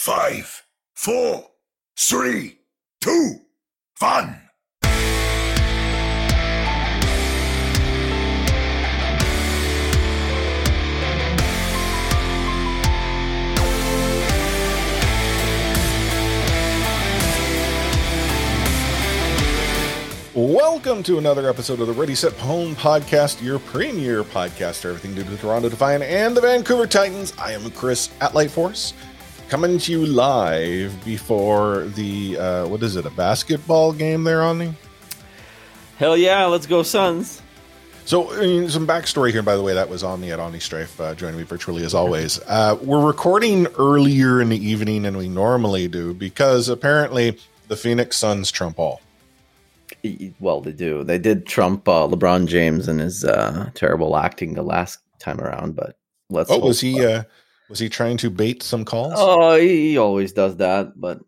five, four, three, two, one. Welcome to another episode of the Ready Set Pwn podcast, your premier podcast for everything to do with Toronto Defiant and the Vancouver Titans. I am Chris at Lightforce, coming to you live before the uh, what is it, a basketball game there on the. Hell yeah, let's go Suns. So, I mean, some backstory here, by the way, that was Omni at Omni Strafe uh, joining me virtually as always. Uh, we're recording earlier in the evening than we normally do because apparently the Phoenix Suns trump all. Well, they do. They did trump uh, LeBron James and his uh, terrible acting the last time around, but let's. Oh, was he? Uh, was he trying to bait some calls? Oh, he always does that, but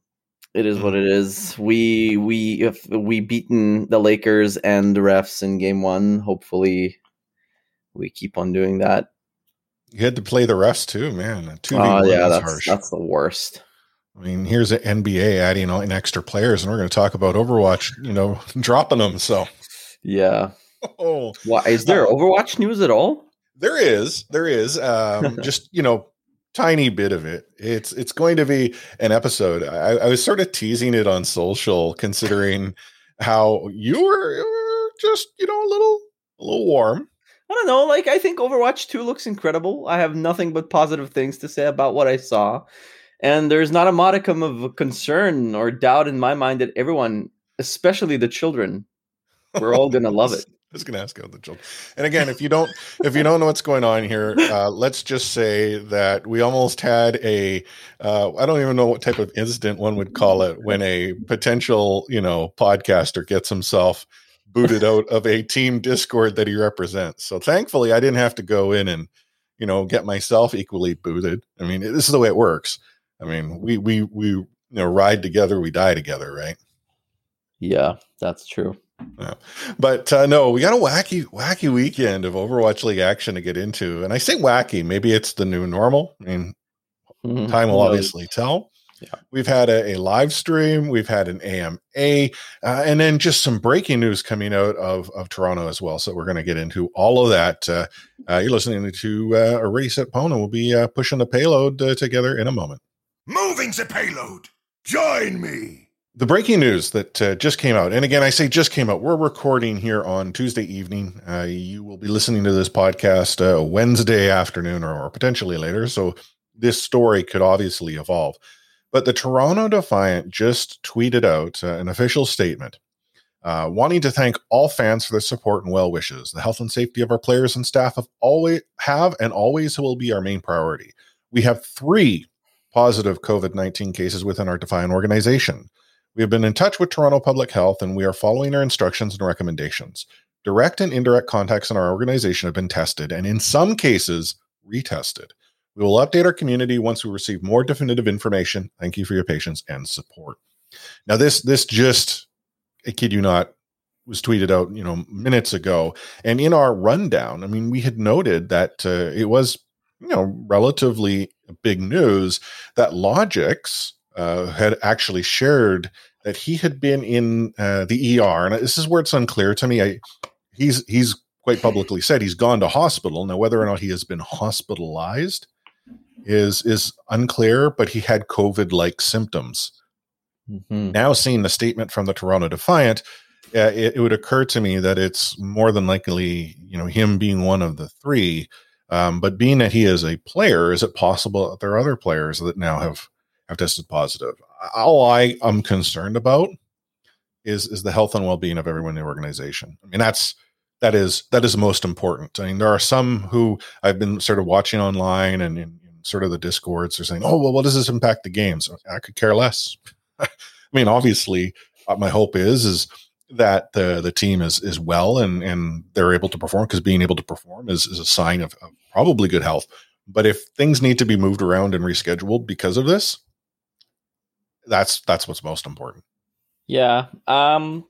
it is what it is. We we if we beaten the Lakers and the refs in Game One, hopefully we keep on doing that. You had to play the refs too, man. Two oh yeah, that's harsh. that's the worst. I mean, here's the NBA adding in extra players, and we're going to talk about Overwatch, you know, dropping them. So, yeah. Oh, why is there Overwatch news at all? There is, there is. Um, just you know, tiny bit of it. It's it's going to be an episode. I, I was sort of teasing it on social, considering how you were, you were just you know a little a little warm. I don't know. Like I think Overwatch Two looks incredible. I have nothing but positive things to say about what I saw. And there's not a modicum of concern or doubt in my mind that everyone, especially the children, we're all gonna love it. I was going to ask about the children. And again, if you don't, if you don't know what's going on here, uh, let's just say that we almost had a, uh, I don't even know what type of incident one would call it when a potential, you know, podcaster gets himself booted out of a team Discord that he represents. So thankfully, I didn't have to go in and, you know, get myself equally booted. I mean, this is the way it works. I mean, we we we you know ride together, we die together, right? Yeah, that's true. Yeah. But uh, no, we got a wacky, wacky weekend of Overwatch League action to get into, and I say wacky. Maybe it's the new normal. I mean, mm-hmm. time will obviously tell. Yeah. We've had a, a, live stream, we've had an AMA, uh, and then just some breaking news coming out of, of Toronto as well. So we're going to get into all of that. Uh, uh, you're listening to uh, a Ready Set Pwn. We'll be uh, pushing the payload uh, together in a moment. Moving the payload. Join me. The breaking news that uh, just came out, and again, I say just came out. We're recording here on Tuesday evening. Uh, you will be listening to this podcast uh, Wednesday afternoon or, or potentially later. So this story could obviously evolve. But the Toronto Defiant just tweeted out uh, an official statement uh, wanting to thank all fans for their support and well wishes. The health and safety of our players and staff have always have and always will be our main priority. We have three positive COVID 19 cases within our Defiant organization. We have been in touch with Toronto Public Health and we are following their instructions and recommendations. Direct and indirect contacts in our organization have been tested and in some cases retested. We will update our community once we receive more definitive information. Thank you for your patience and support. Now, this this just, I kid you not, was tweeted out, you know, minutes ago. And in our rundown, I mean, we had noted that uh, it was, you know, relatively big news that Logix uh, had actually shared that he had been in uh, the ER, and this is where it's unclear to me. I, he's he's quite publicly said he's gone to hospital. Now, whether or not he has been hospitalized is is unclear, but he had COVID like symptoms. Mm-hmm. Now, seeing the statement from the Toronto Defiant, uh, it, it, would occur to me that it's more than likely, you know, him being one of the three um, but being that he is a player, is it possible that there are other players that now have have tested positive? All I am concerned about is is the health and well being of everyone in the organization. I mean, that's that is that is most important. I mean, there are some who I've been sort of watching online and in, in sort of the discords. They're saying, "Oh, well, what does this impact the games?" I could care less. I mean, obviously, uh, my hope is is that the the team is is well and and they're able to perform because being able to perform is, is a sign of, of, probably good health. But if things need to be moved around and rescheduled because of this, that's that's what's most important. Yeah. Um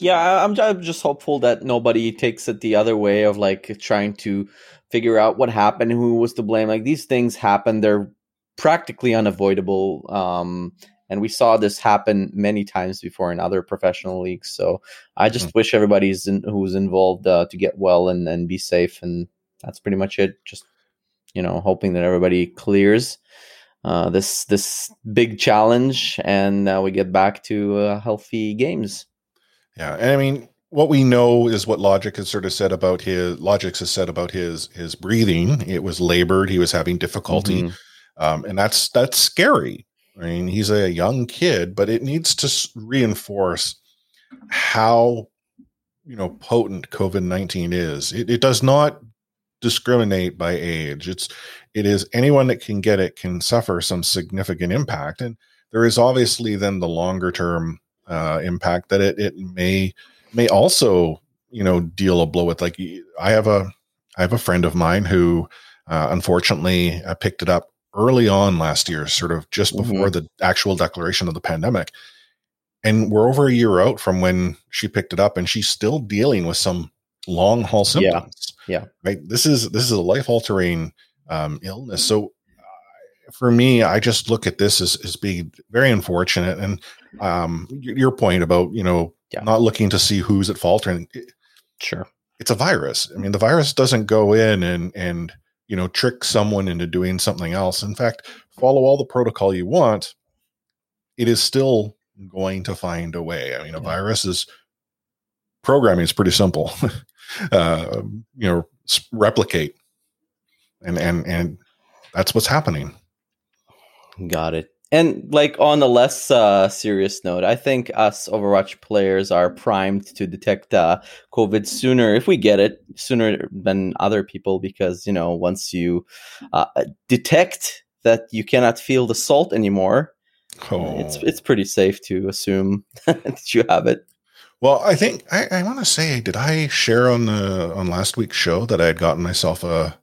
yeah, I'm, I'm just hopeful that nobody takes it the other way of like trying to figure out what happened, who was to blame. Like these things happen. They're practically unavoidable. Um, and we saw this happen many times before in other professional leagues. So I just mm-hmm. wish everybody's in, who's involved uh, to get well and, and be safe. And that's pretty much it. Just you know, hoping that everybody clears uh, this this big challenge and uh, we get back to uh, healthy games. Yeah, and I mean, what we know is what Logix has sort of said about his Logix has said about his his breathing. It was labored. He was having difficulty, mm-hmm. um, and that's that's scary. I mean, he's a young kid, but it needs to reinforce how you know potent COVID nineteen is. It, it does not discriminate by age. It's it is anyone that can get it can suffer some significant impact, and there is obviously then the longer term uh, impact that it it may may also you know deal a blow with. Like I have a I have a friend of mine who uh, unfortunately uh, picked it up early on last year, sort of just before mm-hmm. the actual declaration of the pandemic. And we're over a year out from when she picked it up, and she's still dealing with some long haul symptoms. Yeah. Yeah. Right. This is this is a life altering um, illness. So uh, for me, I just look at this as, as being very unfortunate. And um, your point about you know yeah. not looking to see who's at fault and sure it's a virus. I mean, the virus doesn't go in and and you know trick someone into doing something else. In fact, follow all the protocol you want. It is still going to find a way. I mean, a yeah. virus is programming is pretty simple. uh, you know, replicate, and and and that's what's happening. Got it. And like on a less uh, serious note, I think us Overwatch players are primed to detect uh, COVID sooner if we get it sooner than other people because you know once you uh, detect that you cannot feel the salt anymore, oh. it's it's pretty safe to assume that you have it. Well, I think I, I want to say, did I share on the on last week's show that I had gotten myself a,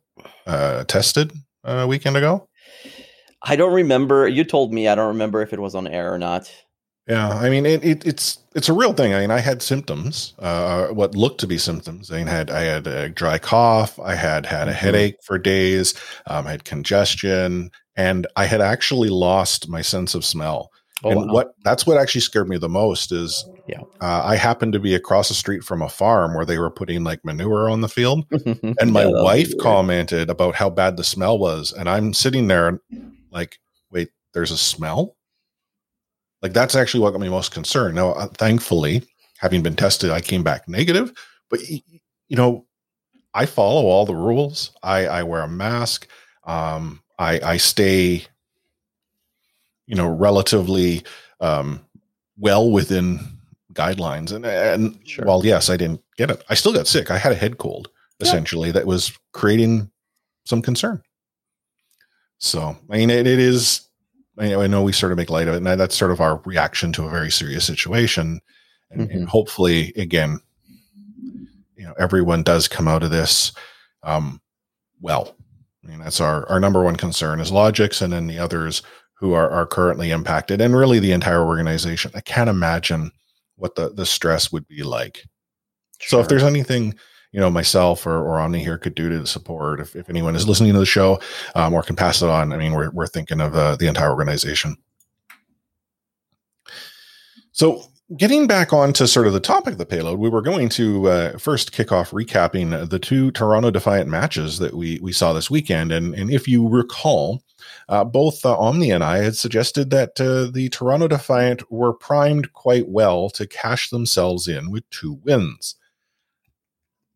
a tested a weekend ago? I don't remember. You told me. I don't remember if it was on air or not. Yeah, I mean it, it, it's it's a real thing. I mean, I had symptoms, uh, what looked to be symptoms. I mean, had I had a dry cough, I had had a mm-hmm. headache for days, um, I had congestion, and I had actually lost my sense of smell. Oh, and wow. what that's what actually scared me the most is yeah. Uh, I happened to be across the street from a farm where they were putting like manure on the field, and my yeah, wife commented about how bad the smell was, and I'm sitting there like, wait, there's a smell. Like that's actually what got me most concerned. Now, uh, thankfully, having been tested, I came back negative. But you know, I follow all the rules. I, I wear a mask. Um, I, I stay you know, relatively um, well within guidelines. And and sure. while yes, I didn't get it, I still got sick. I had a head cold essentially yeah. that was creating some concern. So I mean, it, it is. I know we sort of make light of it, and that's sort of our reaction to a very serious situation. And, mm-hmm. and hopefully, again, you know, everyone does come out of this um, well. I mean, that's our our number one concern is Logix, and then the others who are, are currently impacted and really the entire organization. I can't imagine what the, the stress would be like. Sure. So if there's anything, you know, myself or, or Omni here could do to support, if, if anyone is listening to the show um, or can pass it on, I mean, we're, we're thinking of uh, the entire organization. So getting back onto sort of the topic of the payload, we were going to uh, first kick off recapping the two Toronto Defiant matches that we we saw this weekend, and and if you recall, uh, both uh, Omni and I had suggested that uh, the Toronto Defiant were primed quite well to cash themselves in with two wins.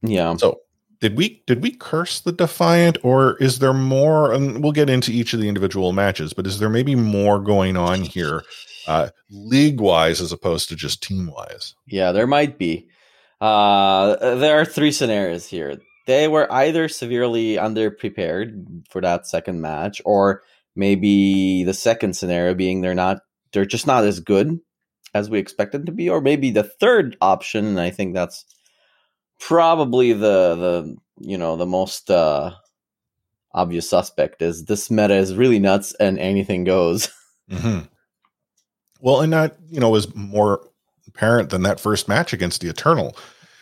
Yeah. So did we did we curse the Defiant, or is there more? And we'll get into each of the individual matches, but is there maybe more going on here, uh, league wise as opposed to just team wise? Yeah, there might be. Uh, there are three scenarios here. They were either severely underprepared for that second match, or maybe the second scenario being they're not they're just not as good as we expected to be or maybe the third option and i think that's probably the the you know the most uh obvious suspect is this meta is really nuts and anything goes mm-hmm. well and that you know was more apparent than that first match against the eternal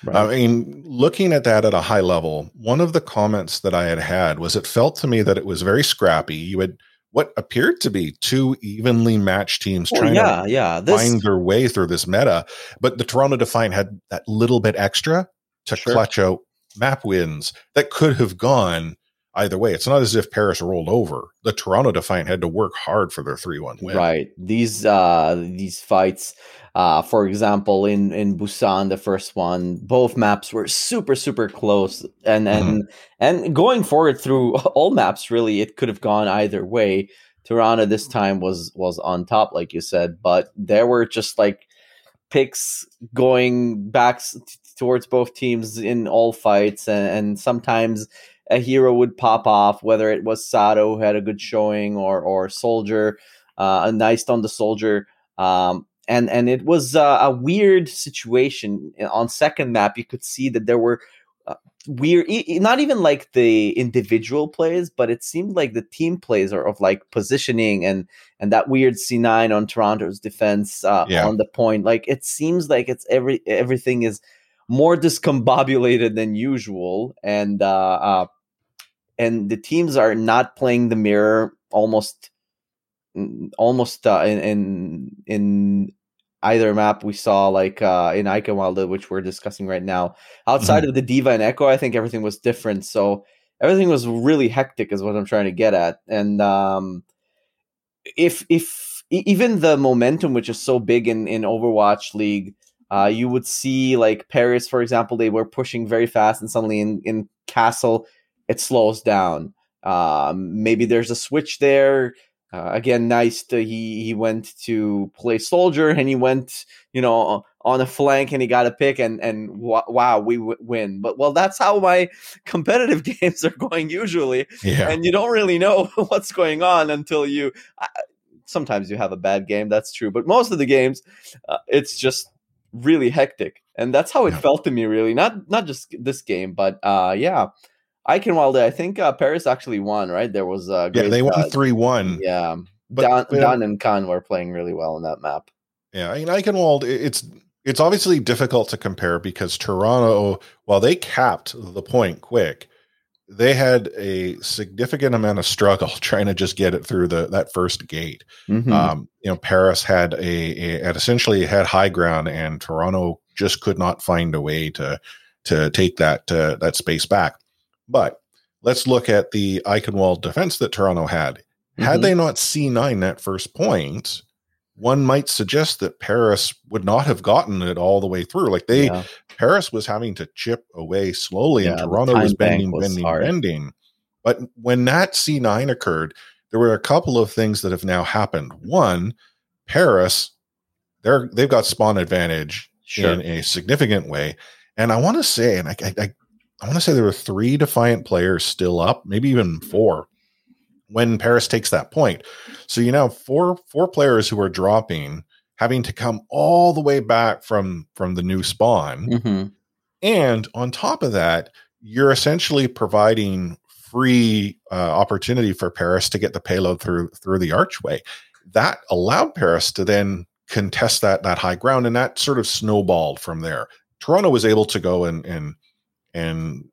Right. I mean, looking at that at a high level, one of the comments that I had had was it felt to me that it was very scrappy. You had what appeared to be two evenly matched teams Oh, trying yeah, to yeah. This find their way through this meta. But the Toronto Defiant had that little bit extra to Sure. clutch out map wins that could have gone either way. It's not as if Paris rolled over. The Toronto Defiant had to work hard for their 3 1 win. Right. These uh these fights, uh, for example, in in Busan, the first one, both maps were super super close, and and and going forward through all maps, really, it could have gone either way. Toronto this time was was on top, like you said, but there were just like picks going back t- towards both teams in all fights, and, and sometimes a hero would pop off, whether it was Sato who had a good showing or or Soldier, uh, a nice on the Soldier. Um, and and it was uh, a weird situation on second map. You could see that there were uh, weird, not even like the individual plays, but it seemed like the team plays are of like positioning and and that weird C9 on Toronto's defense uh, Yeah. on the point. Like it seems like it's every everything is more discombobulated than usual, and uh, uh, and the teams are not playing the mirror almost almost uh, in, in in either map we saw like uh in Eichenwalde, which we're discussing right now. Outside of the D.Va and Echo, I think everything was different. So everything was really hectic, is what I'm trying to get at. And um, if if even the momentum, which is so big in in Overwatch League, uh, you would see like Paris, for example, they were pushing very fast, and suddenly in in Castle, it slows down. Um, maybe there's a switch there. Uh, again, nice. To, he he went to play soldier, and he went, you know, on a flank, and he got a pick, and and wow, we w- win. But well, that's how my competitive games are going usually, Yeah. and you don't really know what's going on until you. I sometimes you have a bad game, that's true, but most of the games, uh, it's just really hectic, and that's how it Yeah. felt to me. Really, not not just this game, but uh, yeah. Eichenwalde, I think uh, Paris actually won, right? There was uh, Yeah, they uh, won 3 1. yeah, But- Don, but- Don and Khan were playing really well on that map. Yeah, I mean, Eichenwald, it's it's obviously difficult to compare because Toronto, while they capped the point quick, they had a significant amount of struggle trying to just get it through the that first gate. Mhm. Um, you know, Paris had a, a had essentially had high ground, and Toronto just could not find a way to to take that uh, that space back. But let's look at the Eichenwald defense that Toronto had. Had Mhm. they not C9 that first point, one might suggest that Paris would not have gotten it all the way through. Like they, Yeah. Paris was having to chip away slowly, and Yeah, the Toronto was bending, was bending, hard. bending. But when that C9 occurred, there were a couple of things that have now happened. One, Paris, they're they've got spawn advantage Sure. in a significant way, and I want to say, and I, I, I, I want to say there were three defiant players still up, maybe even four, when Paris takes that point. So you know, four four players who are dropping, having to come all the way back from from the new spawn. Mhm. And on top of that, you're essentially providing free uh, opportunity for Paris to get the payload through through the archway. That allowed Paris to then contest that that high ground, and that sort of snowballed from there. Toronto was able to go and and and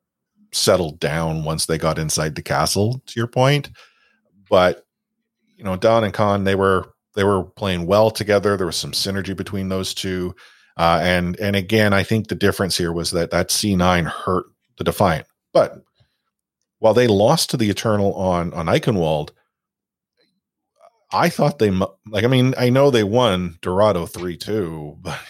settle down once they got inside the castle. To your point, but you know, Don and Khan they were they were playing well together. There was some synergy between those two. Uh, and and again, I think the difference here was that that C9 hurt the Defiant. But while they lost to the Eternal on on Eichenwald, I thought they like. I mean, I know they won Dorado three two, but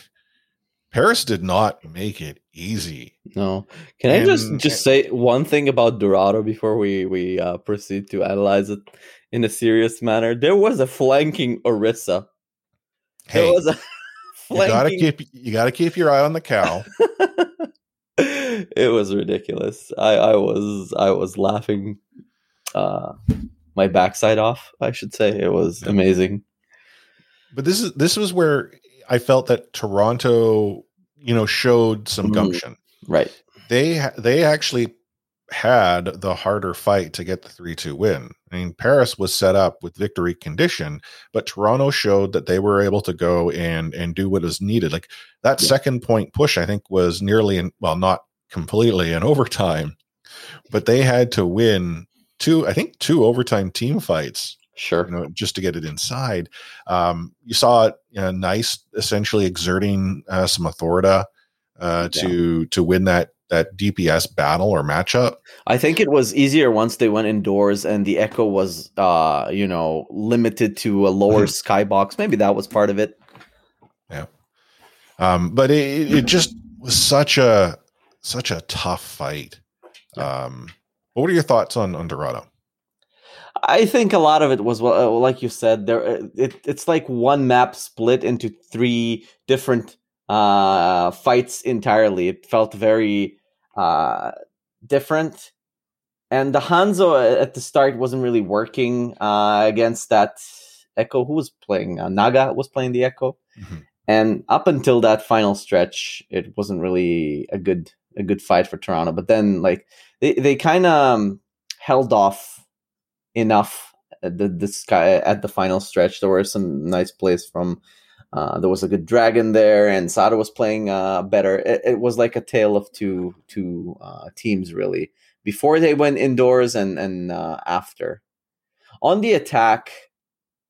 Paris did not make it easy. No. Can I just And- just say one thing about Dorado before we we uh, proceed to analyze it in a serious manner? There was a flanking. There Hey, was a you gotta keep you gotta keep your eye on the cow. it was ridiculous. I I was I was laughing uh my backside off, I should say. It was amazing. but this is this was where I felt that Toronto, you know, showed some Mm. gumption. Right. they they actually had the harder fight to get the 3-2 win. I mean, Paris was set up with victory condition, but Toronto showed that they were able to go and and do what was needed. Like that Yeah. second point push I think was nearly in well, not completely in overtime, but they had to win two I think two overtime team fights Sure. you know, just to get it inside. Um, you saw it, you know, nice, essentially exerting uh, some authority uh, to to win that that DPS battle or matchup. I think it was easier once they went indoors and the echo was, uh, you know, limited to a lower Mhm. skybox. Maybe that was part of it. Yeah. Um, but it, it just was such a such a tough fight. Um, what are your thoughts on on Dorado? I think a lot of it was well, uh, like you said. There, uh, it, it's like one map split into three different uh, fights entirely. It felt very uh, different, and the Hanzo at the start wasn't really working uh, against that Echo. Who was playing? Uh, Naga was playing the Echo, Mhm. and up until that final stretch, it wasn't really a good a good fight for Toronto. But then, like they they kind of um, held off enough at the this guy at the final stretch. There were some nice plays from. Uh, there was a good dragon there, and Sada was playing uh, better. It, it was like a tale of two two uh, teams, really. Before they went indoors and and uh, after. On the attack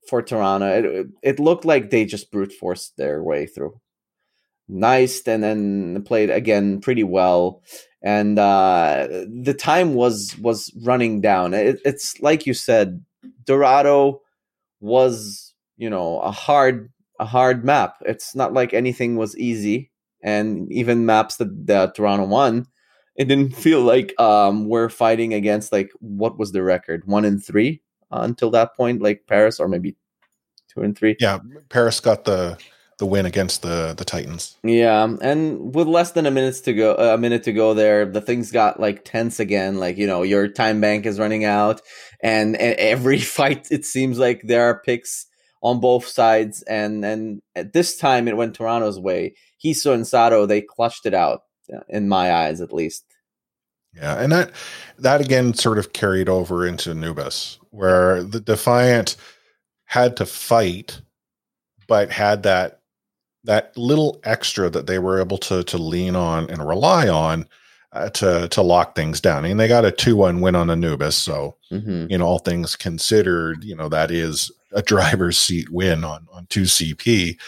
for Toronto, it, it looked like they just brute forced their way through. Nice, and then played again pretty well and uh, the time was was running down. It, it's like you said, Dorado was you know a hard a hard map. It's not like anything was easy, and even maps that, that Toronto won, it didn't feel like um, we're fighting against like what was the record one in three uh, until that point, like Paris or maybe two and three. Yeah, Paris got the the win against the the Titans. Yeah, and with less than a minute to go, a minute to go there, the things got like tense again. Like you know, your time bank is running out, and, and every fight it seems like there are picks on both sides. And and at this time, it went Toronto's way. Heesu and Sato they clutched it out, uh, in my eyes at least. Yeah, and that that again sort of carried over into Anubis, where the Defiant had to fight, but had that that little extra that they were able to to lean on and rely on uh, to to lock things down. And they got a two one win on Anubis, so hmm in all things considered, you know that is a driver's seat win on on two CP.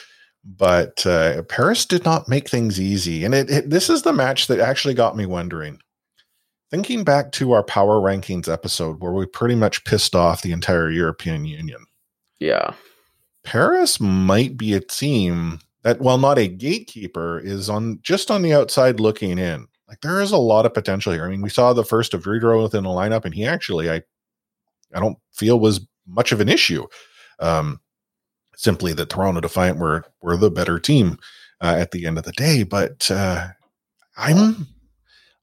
But uh, Paris did not make things easy, and it, it this is the match that actually got me wondering. Thinking back to our power rankings episode, where we pretty much pissed off the entire European Union, Yeah, Paris might be a team that, while not a gatekeeper, is on just on the outside looking in. Like there is a lot of potential here. I mean, we saw the first of Rudro within the lineup, and he actually, I, I don't feel was much of an issue. Um, simply that Toronto Defiant were were the better team uh, at the end of the day. But uh, I'm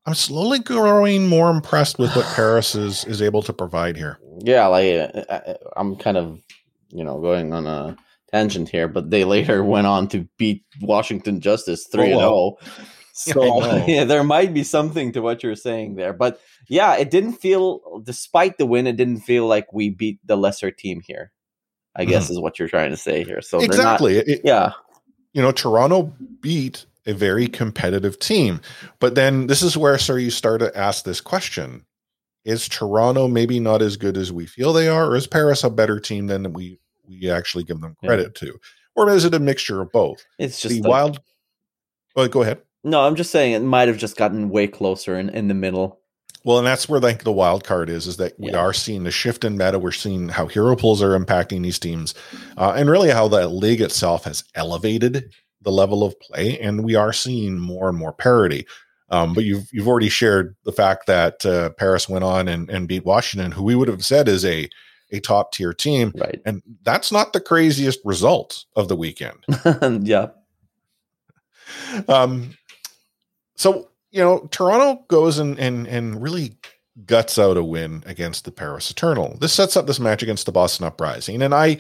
I'm slowly growing more impressed with what Paris is is able to provide here. yeah. Like uh, I'm kind of you know going on a tangent here, but they later went on to beat Washington Justice oh, three and well. Oh. zero. So yeah, there might be something to what you're saying there, but yeah, it didn't feel, despite the win, it didn't feel like we beat the lesser team here. I guess mm-hmm. is what you're trying to say here. So they're not- exactly. It- it- yeah, you know, Toronto beat a very competitive team. But then this is where, sir, you start to ask this question. Is Toronto maybe not as good as we feel they are, or is Paris a better team than we we actually give them Yeah. credit to? Or is it a mixture of both? it's the just a- wild well, go ahead. No, I'm just saying it might have just gotten way closer in, in the middle. Well, and that's where like the wild card is, is that we Yeah. are seeing the shift in meta. We're seeing how hero pools are impacting these teams, uh, and really how the league itself has elevated the level of play, and we are seeing more and more parity. Um, but you've you've already shared the fact that uh, Paris went on and, and beat Washington, who we would have said is a a top tier team, Right. and that's not the craziest result of the weekend. yeah. um, so you know, Toronto goes and and and really guts out a win against the Paris Eternal. This sets up this match against the Boston Uprising, and I.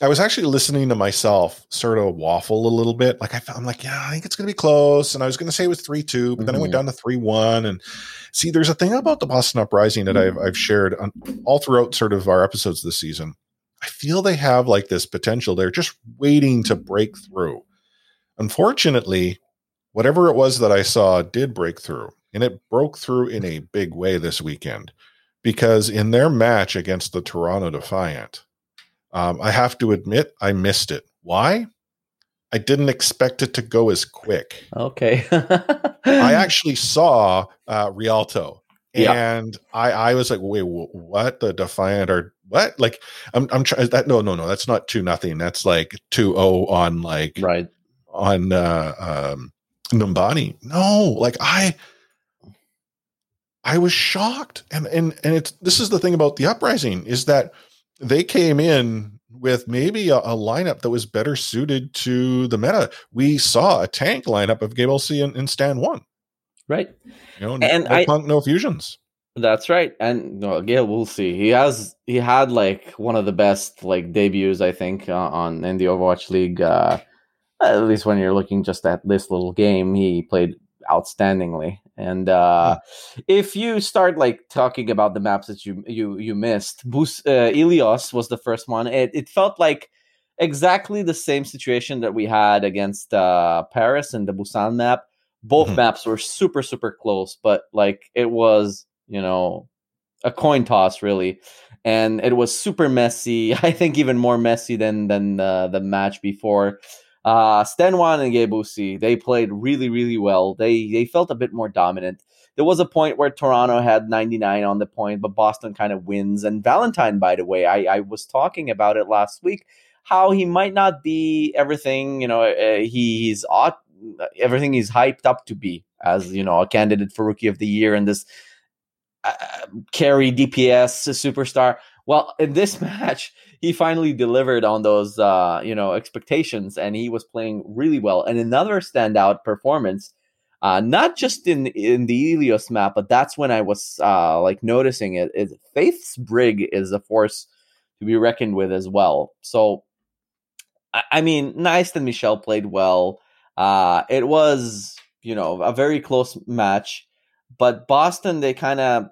I was actually listening to myself sort of waffle a little bit. Like I, am like, yeah, I think it's going to be close. And I was going to say it was three two, but then I went mm-hmm. down to three one. And see, there's a thing about the Boston Uprising that I've mm-hmm. I've shared on, all throughout sort of our episodes this season. I feel they have like this potential. They're just waiting to break through. Unfortunately, whatever it was that I saw did break through, and it broke through in a big way this weekend because in their match against the Toronto Defiant, Um, I have to admit, I missed it. Why? I didn't expect it to go as quick. Okay. I actually saw uh, Rialto, Yeah. and I, I was like, wait, what? The Defiant or what? Like, I'm, I'm trying that. No, no, no, that's not two nothing. That's like two zero on like right. on uh, um, Numbani. No, like I, I was shocked, and and and it's this is the thing about the uprising is that they came in with maybe a, a lineup that was better suited to the meta. We saw a tank lineup of Gable C and, and Stan one. Right. You know, And no I- punk, no fusions. That's right. And no, Gail, we'll see. He has he had like one of the best like debuts I think uh, on in the Overwatch League. Uh, at least when you're looking just at this little game, he played outstandingly. And uh, if you start like talking about the maps that you you you missed, Bus- uh, Ilios was the first one. It it felt like exactly the same situation that we had against uh, Paris and the Busan map. Both Mhm. maps were super super close, but like it was you know a coin toss really and it was super messy i think even more messy than than the, the match before uh stenwan and Gebusi, they played really really well. They they felt a bit more dominant. There was a point where toronto had 99 on the point but boston kind of wins. And valentine by the way i i was talking about it last week how he might not be everything you know uh, he, he's ought everything he's hyped up to be as you know a candidate for rookie of the year and this uh, carry DPS superstar. Well, in this match, he finally delivered on those uh, you know expectations, and he was playing really well. And another standout performance, uh, not just in in the Ilios map, but that's when I was uh, like noticing it. Is Faith's Brig is a force to be reckoned with as well. So, I, I mean, Nice and Michelle played well. Uh, it was you know a very close match but Boston, they kind of,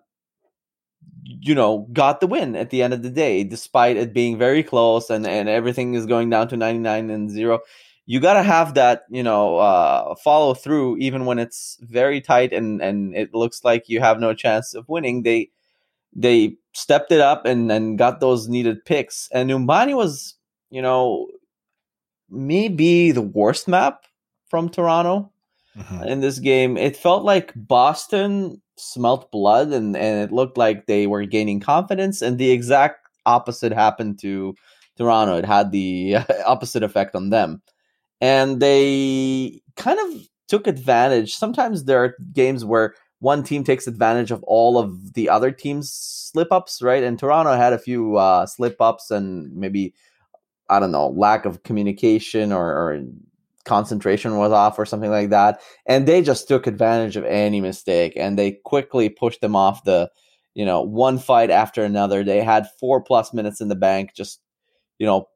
you know, got the win at the end of the day, despite it being very close and, and everything is going down to 99 and zero. You got to have that, you know, uh, follow through even when it's very tight and, and it looks like you have no chance of winning. They, they stepped it up and, and got those needed picks. And Numbani was, you know, maybe the worst map from Toronto Mhm. in this game. It felt like Boston smelt blood and, and it looked like they were gaining confidence, and the exact opposite happened to Toronto. It had the opposite effect on them. And they kind of took advantage. Sometimes there are games where one team takes advantage of all of the other team's slip ups, right? And Toronto had a few uh, slip ups and maybe, I don't know, lack of communication or, or concentration was off or something like that. And they just took advantage of any mistake and they quickly pushed them off the you know one fight after another. They had four plus minutes in the bank just you know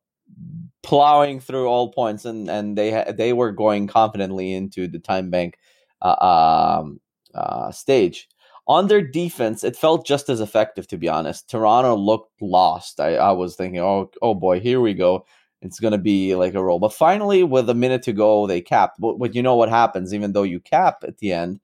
plowing through all points and and they they were going confidently into the time bank uh, um, uh, stage. On their defense it felt just as effective to be honest. Toronto looked lost. I, I was thinking oh oh boy here we go it's going to be like a roll. But finally, with a minute to go, they capped. But, but you know what happens? Even though you cap at the end,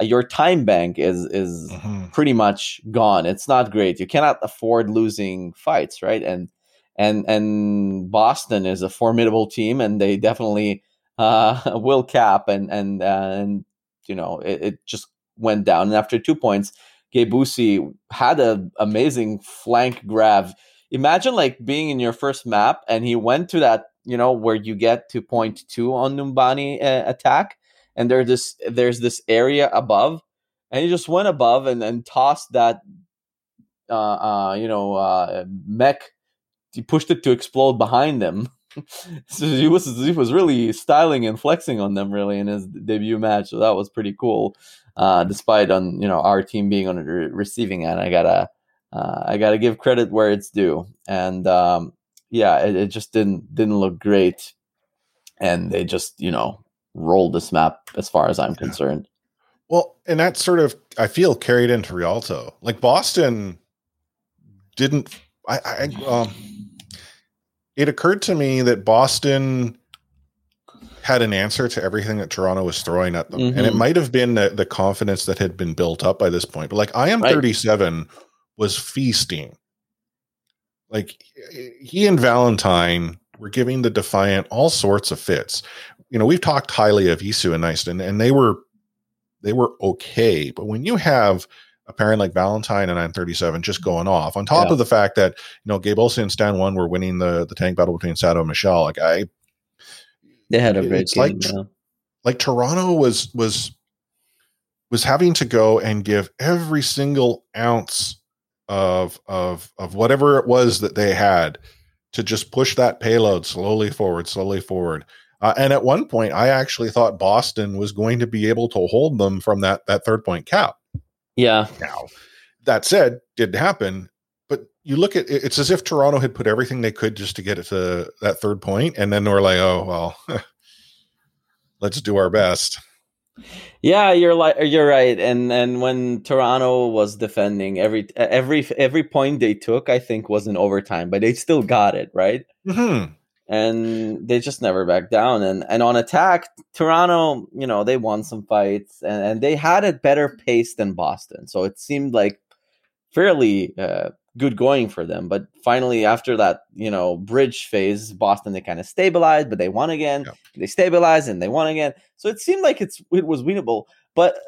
uh, your time bank is is Mhm. pretty much gone. It's not great. You cannot afford losing fights, right? And and and Boston is a formidable team, and they definitely uh, will cap. And and and you know it, it just went down. And after two points, Gebusi had an amazing flank grab imagine like being in your first map and he went to that you know where you get to point two on Numbani uh, attack and there's this there's this area above and he just went above and and tossed that uh uh you know uh mech. He pushed it to explode behind them so he was he was really styling and flexing on them really in his debut match. So that was pretty cool uh despite on you know our team being on the receiving end. I gotta uh, I got to give credit where it's due, and um, yeah, it, it just didn't didn't look great, and they just you know rolled this map as far as I'm concerned. Well, and that sort of I feel carried into Rialto. Like Boston didn't. I, I um, it occurred to me that Boston had an answer to everything that Toronto was throwing at them, and it Mhm. might have been the, the confidence that had been built up by this point. But like I am Right. thirty seven was feasting. like he and Valentine were giving the Defiant all sorts of fits. You know, we've talked highly of Heesu and Nyston, and they were they were okay. But when you have a parent like Valentine and 937 just going off, on top Yeah. of the fact that you know Gabe Olsen and Stan One were winning the the tank battle between Sato and Michelle, like I They had a great It's like game. yeah. like Toronto was was was having to go and give every single ounce of of of whatever it was that they had to just push that payload slowly forward, slowly forward. Uh, and at one point, I actually thought Boston was going to be able to hold them from that that third point cap. yeah, Now, that said, didn't happen. But you look at it's as if Toronto had put everything they could just to get it to that third point, and then we're like, oh well, let's do our best. Yeah, you're like you're right. And and when Toronto was defending, every every every point they took, I think, was in overtime, but they still got it right. hmm And they just never backed down. And and on attack, Toronto, you know, they won some fights and, and they had a better pace than Boston. So it seemed like fairly uh, good going for them. But finally, after that, you know, bridge phase, Boston they kind of stabilized, but they won again. Yeah. They stabilized and they won again. So it seemed like it's it was winnable. But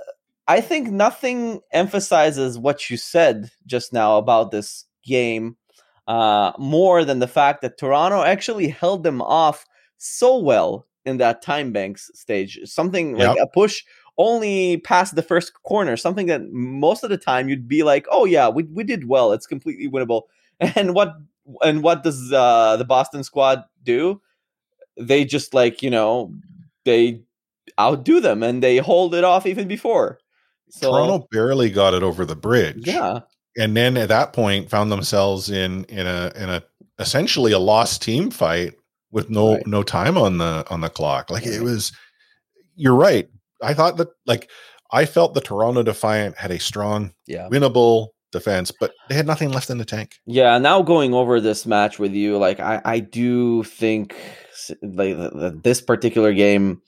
I think nothing emphasizes what you said just now about this game uh, more than the fact that Toronto actually held them off so well in that time banks stage. Something like a push only past the first corner, something that most of the time you'd be like, "Oh yeah, we we did well. It's completely winnable." And what and what does uh, the Boston squad do? They just like you know they outdo them and they hold it off even before. So Toronto barely got it over the bridge. yeah, and then at that point found themselves in in a in a essentially a lost team fight with no Right. no time on the on the clock. Like it was. You're right. I thought that like I felt the Toronto Defiant had a strong, yeah. winnable defense, but they had nothing left in the tank. Yeah, now going over this match with you, like I, I do think like th- th- this particular game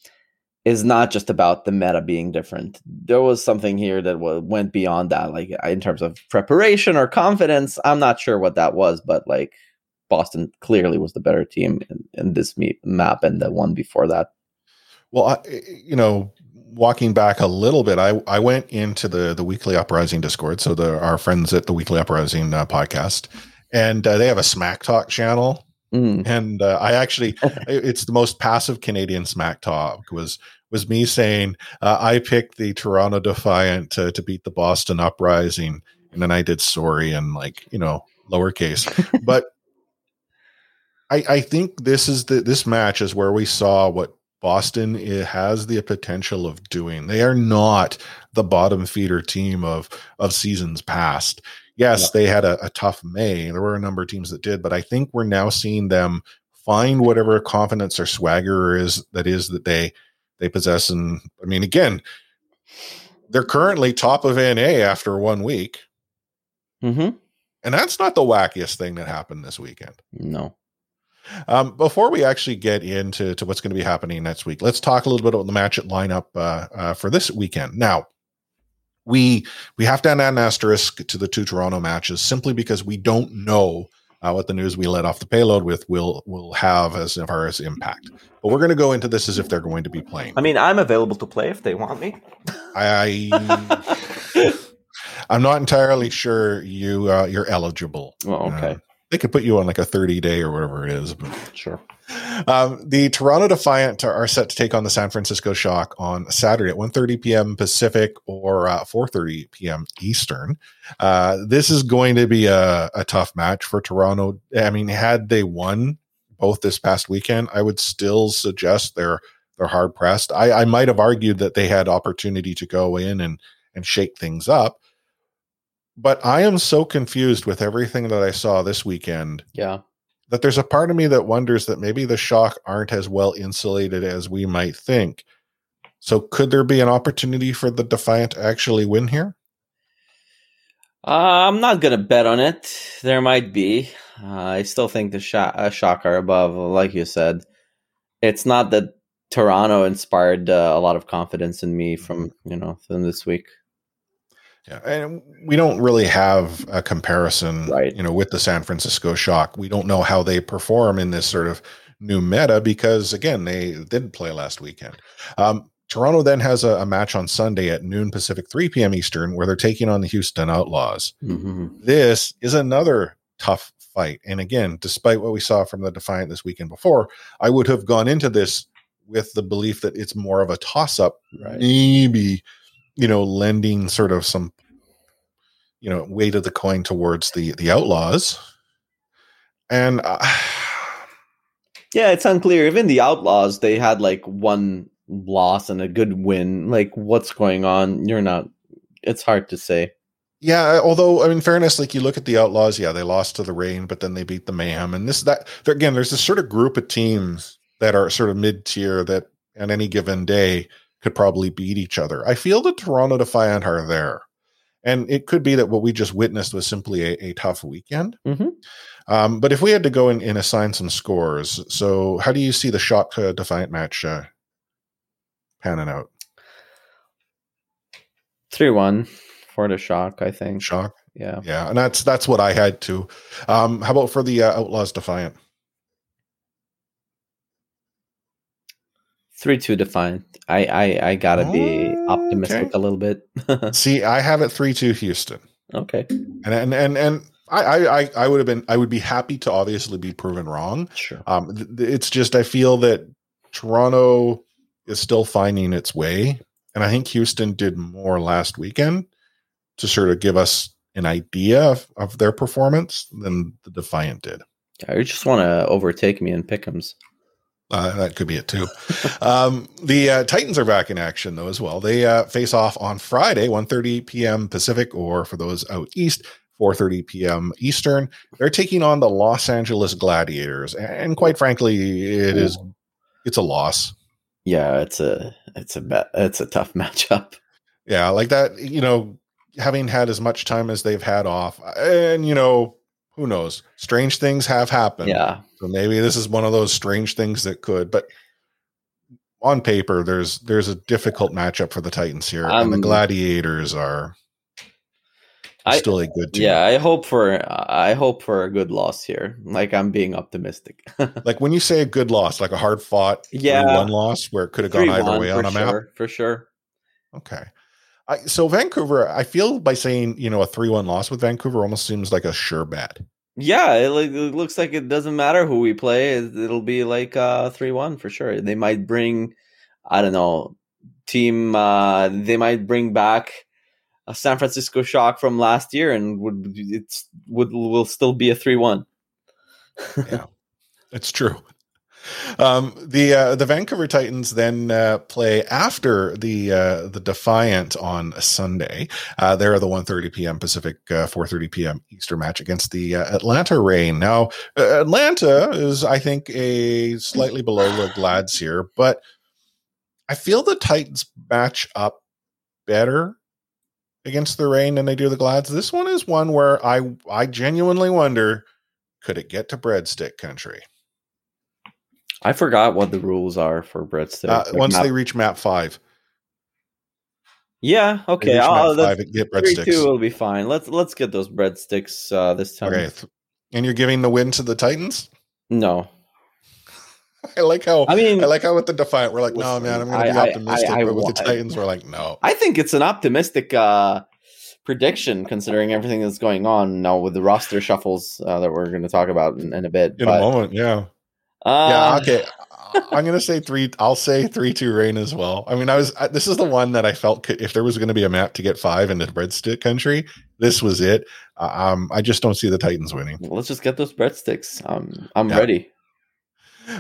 is not just about the meta being different. There was something here that went beyond that, like in terms of preparation or confidence. I'm not sure what that was, but like Boston clearly was the better team in, in this me- map and the one before that. Well, I, you know, walking back a little bit, I I went into the the Weekly Uprising Discord, so the our friends at the Weekly Uprising uh, podcast, and uh, they have a Smack Talk channel, Mm, and uh, I actually it's the most passive Canadian Smack Talk was was me saying uh, I picked the Toronto Defiant to to beat the Boston Uprising, and then I did sorry and like you know lowercase, but. I, I think this is the this match is where we saw what Boston has the potential of doing. They are not the bottom feeder team of of seasons past. Yes, they had a, a tough May. There were a number of teams that did, but I think we're now seeing them find whatever confidence or swagger is that is that they they possess. And I mean, again, they're currently top of NA after one week, mhm. and that's not the wackiest thing that happened this weekend. No. Um, before we actually get into to what's going to be happening next week, let's talk a little bit about the match at lineup uh, uh, for this weekend. Now, we we have to add an asterisk to the two Toronto matches simply because we don't know uh, what the news we let off the payload with will will have as far as impact. But we're going to go into this as if they're going to be playing. I mean, I'm available to play if they want me. I I'm not entirely sure you uh, you're eligible. Oh, okay. They could put you on like a 30 day or whatever it is. But Sure. um, the Toronto Defiant are set to take on the San Francisco Shock on Saturday at 1.30 p.m. Pacific or uh, 4.30 p.m. Eastern. Uh, this is going to be a, a tough match for Toronto. I mean, had they won both this past weekend, I would still suggest they're they're hard pressed. I, I might have argued that they had opportunity to go in and and shake things up. But I am so confused with everything that I saw this weekend Yeah. that there's a part of me that wonders that maybe the shock aren't as well insulated as we might think. So could there be an opportunity for the Defiant to actually win here? Uh, I'm not gonna bet on it. There might be. Uh, I still think the shock, uh, shock are above, like you said. It's not that Toronto inspired uh, a lot of confidence in me from you know from this week. Yeah, and we don't really have a comparison, Right. You know, with the San Francisco Shock. We don't know how they perform in this sort of new meta because, again, they didn't play last weekend. Um, Toronto then has a, a match on Sunday at noon Pacific, 3 p.m. Eastern, where they're taking on the Houston Outlaws. Mhm. This is another tough fight. And again, despite what we saw from the Defiant this weekend before, I would have gone into this with the belief that it's more of a toss up, Right. maybe, you know, lending sort of some, you know, weight of the coin towards the the Outlaws. And uh, Yeah, it's unclear. Even the Outlaws, they had like one loss and a good win. Like, what's going on? You're not. It's hard to say. Yeah, although I mean, fairness, like you look at the Outlaws, yeah, they lost to the Reign, but then they beat the Mayhem, and this that again, there's this sort of group of teams that are sort of mid tier that on any given day could probably beat each other. I feel that Toronto Defiant are there, and it could be that what we just witnessed was simply a, a tough weekend. Mhm. Um, but if we had to go and, and assign some scores, so how do you see the Shock uh, Defiant match uh, panning out? Three one for the shock. I think. Shock, Yeah. yeah, and that's that's what I had to. Um, how about for the uh, Outlaws Defiant? Three two Defiant. I I I gotta be Okay. optimistic a little bit. See, I have it three two Houston, okay. and and and and I I I- would have been I would be happy to obviously be proven wrong. Sure. Um, th- it's just I feel that Toronto is still finding its way, and I think Houston did more last weekend to sort of give us an idea of, of their performance than the Defiant did. Yeah, you just want to overtake me in pickums. Uh, that could be it too. um, the uh, Titans are back in action though as well. They uh, face off on Friday, 1.30 p.m. Pacific, or for those out east, 4.30 p.m. Eastern. They're taking on the Los Angeles Gladiators, and quite frankly, it is it's a loss. Yeah, it's a it's a bet. It's a tough matchup. Yeah, like that. You know, having had as much time as they've had off, and you know, who knows? Strange things have happened. Yeah. So maybe this is one of those strange things that could, but on paper, there's there's a difficult matchup for the Titans here, and the Um, Gladiators are I- still a good team. Yeah, I hope for I hope for a good loss here. Like I'm being optimistic. Like when you say a good loss, like a hard fought Yeah. one loss where it could have gone either 3-1 way on a map. sure, for sure. Okay. I, so Vancouver, I feel by saying you know a three one loss with Vancouver almost seems like a sure bet. Yeah, it, it looks like it doesn't matter who we play. It, it'll be like uh three one for sure. They might bring, I don't know, team. uh They might bring back a San Francisco Shock from last year, and would it's would will still be a three one. yeah, it's true. Um, the uh, the Vancouver Titans then uh, play after the uh, the Defiant on Sunday. Uh, they're the 1.30 p.m. Pacific, uh, 4.30 p.m. Eastern match against the uh, Atlanta Reign. Now, uh, Atlanta is, I think, a slightly below the Glads here, but I feel the Titans match up better against the Reign than they do the Glads. This one is one where I I genuinely wonder could it get to breadstick country I forgot what the rules are for breadsticks. uh, Like once map- they reach map five yeah, okay, I'll, map that's, five and get three two will be fine. Let's let's get those breadsticks uh, this time. okay and you're giving the win to the titans No, i like how I mean, i like how with the defiant we're like no man i'm gonna be I- optimistic I- I but with the titans we're like no I think it's an optimistic uh, prediction considering everything that's going on now with the roster shuffles uh, that we're going to talk about in, in a bit. in but, a moment yeah uh, yeah okay i'm gonna say three i'll say three two Reign as well i mean i was I, this is the one that i felt could, if there was gonna be a map to get five in the breadstick country this was it uh, um i just don't see the titans winning Let's just get those breadsticks. Um, I'm Yeah. ready.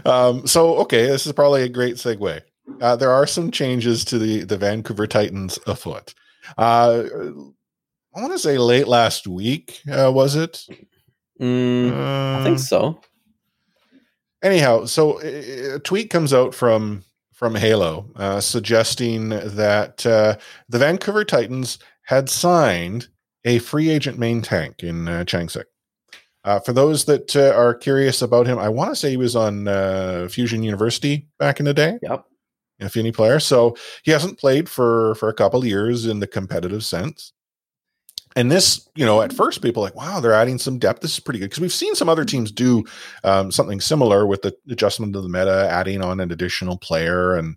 Um, so okay, this is probably a great segue. Uh, there are some changes to the the Vancouver Titans afoot. Uh, I want to say late last week, uh, was it? Mm, I think Uh, so. Anyhow, so uh, a tweet comes out from from Halo uh, suggesting that uh, the Vancouver Titans had signed a free agent main tank in uh, Changsik. Uh, for those that uh, are curious about him, I want to say he was on uh, Fusion University back in the day. Yep. if any player. So he hasn't played for for a couple of years in the competitive sense. And this, you know, at first people like, wow, they're adding some depth. This is pretty good because we've seen some other teams do um, something similar with the adjustment of the meta, adding on an additional player and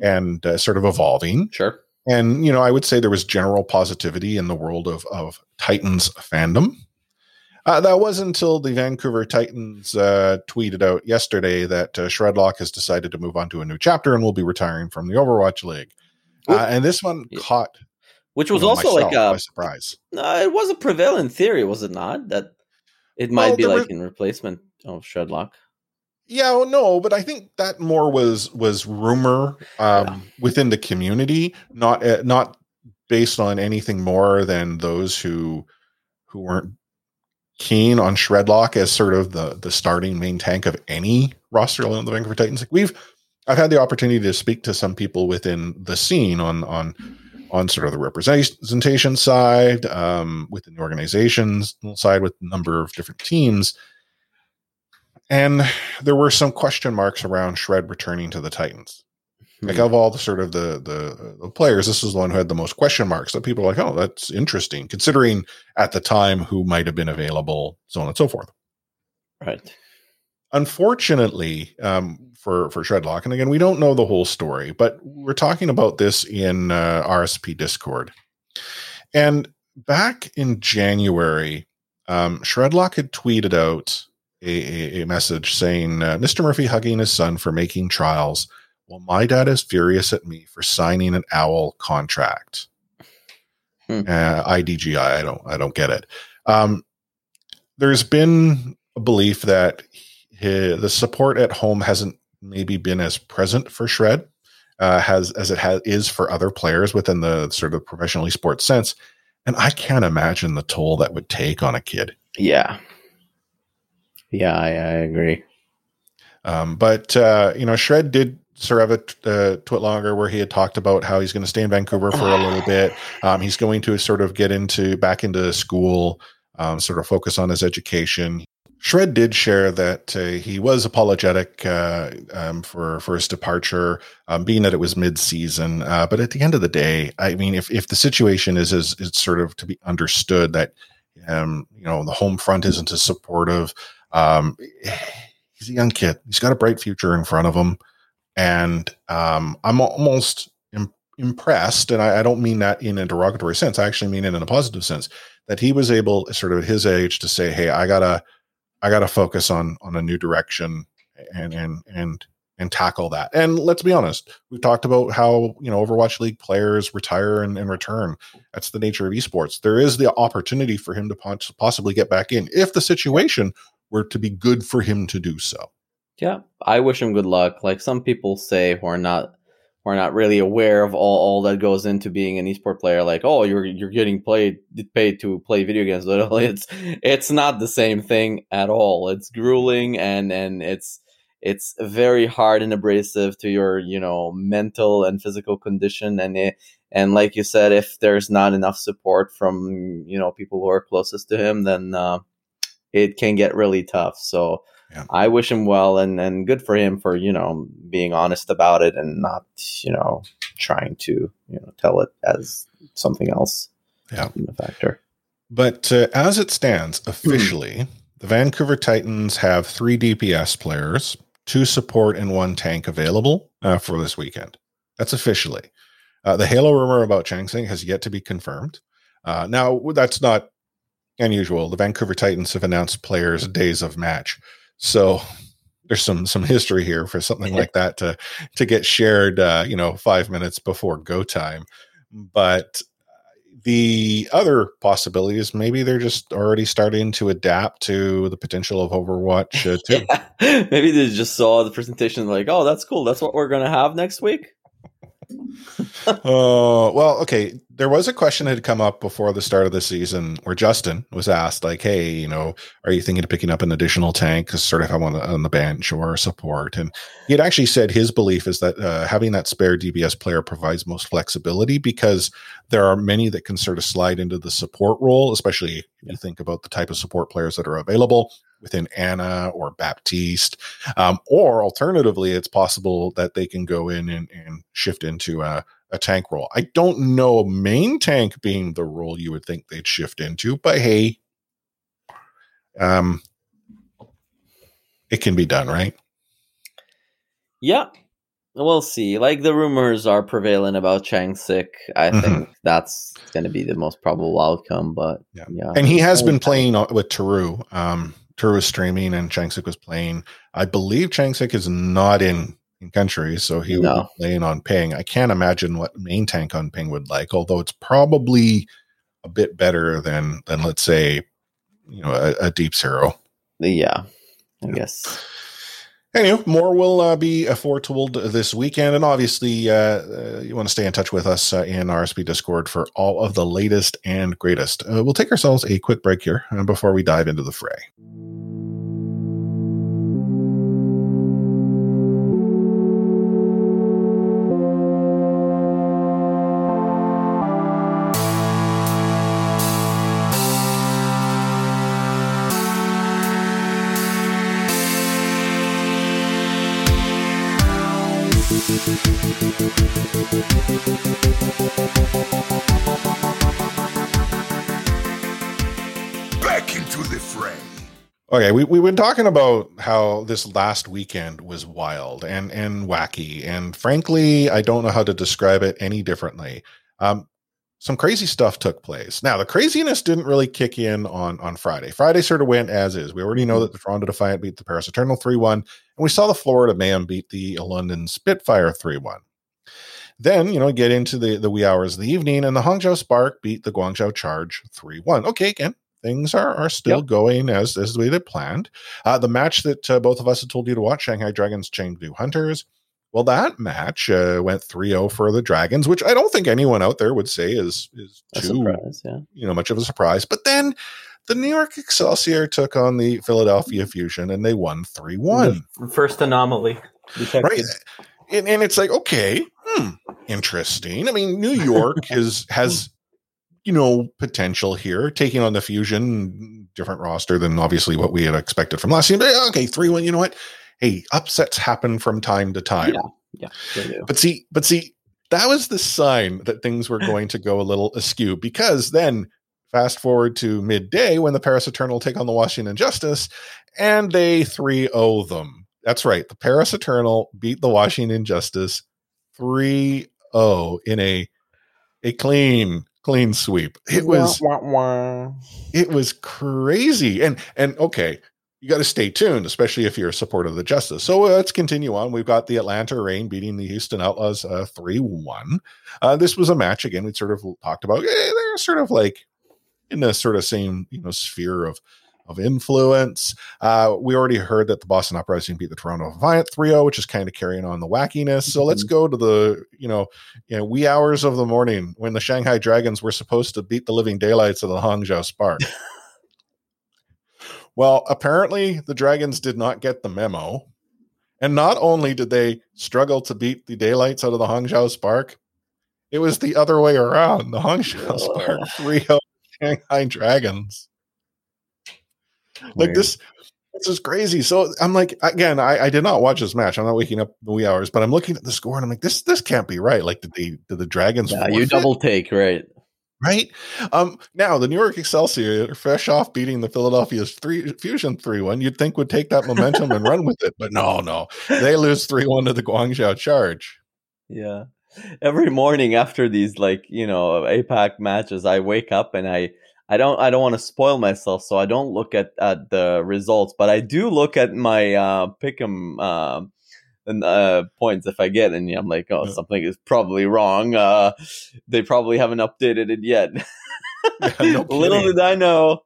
and uh, sort of evolving. Sure. And you know, I would say there was general positivity in the world of of Titans fandom. Uh, that wasn't until the Vancouver Titans uh, tweeted out yesterday that uh, Shredlock has decided to move on to a new chapter and will be retiring from the Overwatch League. Uh, and this one Yeah. caught Which was you know, also like a surprise. No, it was a prevalent theory, was it not? That it might Well, be like were- in replacement of Shredlock. Yeah, well, no, but I think that more was was rumor um, within the community, not uh, not based on anything more than those who who weren't keen on Shredlock as sort of the the starting main tank of any roster on the Vancouver Titans. Like we've, I've had the opportunity to speak to some people within the scene on on on sort of the representation side, um, within the organizations side, with a number of different teams. And there were some question marks around Shred returning to the Titans. Like Hmm. of all the sort of the, the the players, this is the one who had the most question marks. That people are like, oh, that's interesting, considering at the time who might have been available, so on and so forth. Right. Unfortunately, um, for for Shredlock, and again, we don't know the whole story, but we're talking about this in uh, RSP Discord. And back in January, um, Shredlock had tweeted out a, a, a message saying, uh, "Mr. Murphy hugging his son for making trials, while my dad is furious at me for signing an OWL contract." Hmm. Uh, IDGI, I don't, I don't get it. Um, there's been a belief that hi the support at home hasn't maybe been as present for Shred uh, has as it has is for other players within the sort of professional esports sense. And I can't imagine the toll that would take on a kid. Yeah. Yeah, I, I agree. Um, but uh, you know, Shred did sort of have a t- uh, TwitLonger where he had talked about how he's going to stay in Vancouver for a little bit. Um, he's going to sort of get into back into school, um, sort of focus on his education. Shred did share that uh, he was apologetic uh, um, for for his departure, um, being that it was mid season. Uh, but at the end of the day, I mean, if if the situation is is it's sort of to be understood that um, you know the home front isn't as supportive. Um, he's a young kid. He's got a bright future in front of him, and um, I'm almost im- impressed. And I, I don't mean that in a derogatory sense. I actually mean it in a positive sense that he was able, sort of at his age, to say, "Hey, I gotta." I got to focus on on a new direction and and and and tackle that. And let's be honest, we've talked about how you know Overwatch League players retire and, and return. That's the nature of esports. There is the opportunity for him to pos- possibly get back in if the situation were to be good for him to do so. Yeah, I wish him good luck. Like some people say, who are not are not really aware of all, all that goes into being an esport player. Like, oh, you're you're getting played paid to play video games. Literally, it's it's not the same thing at all. It's grueling and and it's it's very hard and abrasive to your you know mental and physical condition and it, and like you said, if there's not enough support from you know people who are closest to him, then uh, it can get really tough. So. Yeah. I wish him well and, and good for him for, you know, being honest about it and not, you know, trying to, you know, tell it as something else. Yeah. Factor. But uh, as it stands officially, the Vancouver Titans have three DPS players, two support, and one tank available uh, for this weekend. That's officially. Uh, the Halo rumor about Changsik has yet to be confirmed. Uh, now, that's not unusual. The Vancouver Titans have announced players' days of match. So there's some some history here for something like that to to get shared uh, you know five minutes before go time but the other possibility is maybe they're just already starting to adapt to the potential of overwatch uh, 2 Yeah. Maybe they just saw the presentation like, oh, that's cool. That's what we're to have next week. Oh, well, okay. There was a question that had come up before the start of the season where Justin was asked, like, hey, you know, are you thinking of picking up an additional tank to sort of have on the, on the bench or support? And he had actually said his belief is that uh, having that spare DPS player provides most flexibility because there are many that can sort of slide into the support role, especially if you think about the type of support players that are available within Ana or Baptiste. Um, or alternatively, it's possible that they can go in and, and shift into a, a tank role. I don't know main tank being the role you would think they'd shift into, but hey, um, it can be done, right? Yeah, we'll see. Like the rumors are prevalent about Changsik. I Mhm. think that's going to be the most probable outcome. But Yeah. yeah, and he has been playing with Taru. Um, Was streaming and Changsik was playing. I believe Changsik is not in, in country, so he No. be playing on ping. I can't imagine what main tank on ping would like, although it's probably a bit better than than let's say, you know, a, a deep zero. yeah, I Yeah. guess. Anyway, more will uh, be foretold this weekend, and obviously, uh, uh, you want to stay in touch with us uh, in RSP Discord for all of the latest and greatest. Uh, we'll take ourselves a quick break here before we dive into the fray. Okay, we, we've been talking about how this last weekend was wild and, and wacky. And frankly, I don't know how to describe it any differently. Um, some crazy stuff took place. Now, the craziness didn't really kick in on, on Friday. Friday sort of went as is. We already know that the Toronto Defiant beat the Paris Eternal 3 1, and we saw the Florida Man beat the London Spitfire 3 1. Then, you know, get into the, the wee hours of the evening, and the Hangzhou Spark beat the Guangzhou Charge 3 1. Okay, again, things are, are still Yep. going as, as we had planned. Uh, the match that uh, both of us had told you to watch, Shanghai Dragons Chengdu Hunters, well, that match uh, went 3-0 for the Dragons, which I don't think anyone out there would say is is A too surprise, yeah. you know much of a surprise. But then the New York Excelsior took on the Philadelphia Fusion and they won 3-1. The first anomaly detected. Right. And, and it's like, okay, hmm, interesting. I mean, New York is has you know potential here, taking on the Fusion, different roster than obviously what we had expected from last year. But okay, three one. You know what? Hey, upsets happen from time to time. Yeah. Yeah. But see, but see, that was the sign that things were going to go a little askew because then fast forward to midday when the Paris Eternal take on the Washington Justice and they 3-0 them. That's right. The Paris Eternal beat the Washington Justice 3-0 in a a clean clean sweep. It was Wah, wah, wah. it was crazy. And and okay, you got to stay tuned, especially if you're a supporter of the Justice. So uh, let's continue on. We've got the Atlanta Reign beating the Houston Outlaws uh, three one. Uh, this was a match again. We sort of talked about. eh, they're sort of like in the sort of same you know sphere of of influence. Uh, we already heard that the Boston Uprising beat the Toronto Defiant 3-0, which is kind of carrying on the wackiness. So let's go to the, you know, you know, wee hours of the morning when the Shanghai Dragons were supposed to beat the living daylights of the Hangzhou Spark. well, apparently the Dragons did not get the memo. And not only did they struggle to beat the daylights out of the Hangzhou Spark, it was the other way around. The Hangzhou Spark 3-0 Shanghai Dragons. Like Weird. this this is crazy. So I'm like, again, I, I did not watch this match. I'm not waking up the wee hours, but I'm looking at the score and I'm like, this this can't be right. Like, did they did the Dragons Yeah, you double take, right? right? Um, now the New York Excelsior, fresh off beating the Philadelphia's three Fusion three one, you'd think would take that momentum and run with it, but no, no, they lose three one to the Guangzhou Charge. Yeah. Every morning after these like, you know, APAC matches, I wake up and I I don't I don't want to spoil myself, so I don't look at, at the results, but I do look at my uh pick'em uh, and uh points if I get and I'm like, oh, Yeah. something is probably wrong. Uh they probably haven't updated it yet. Yeah, no Little did I know.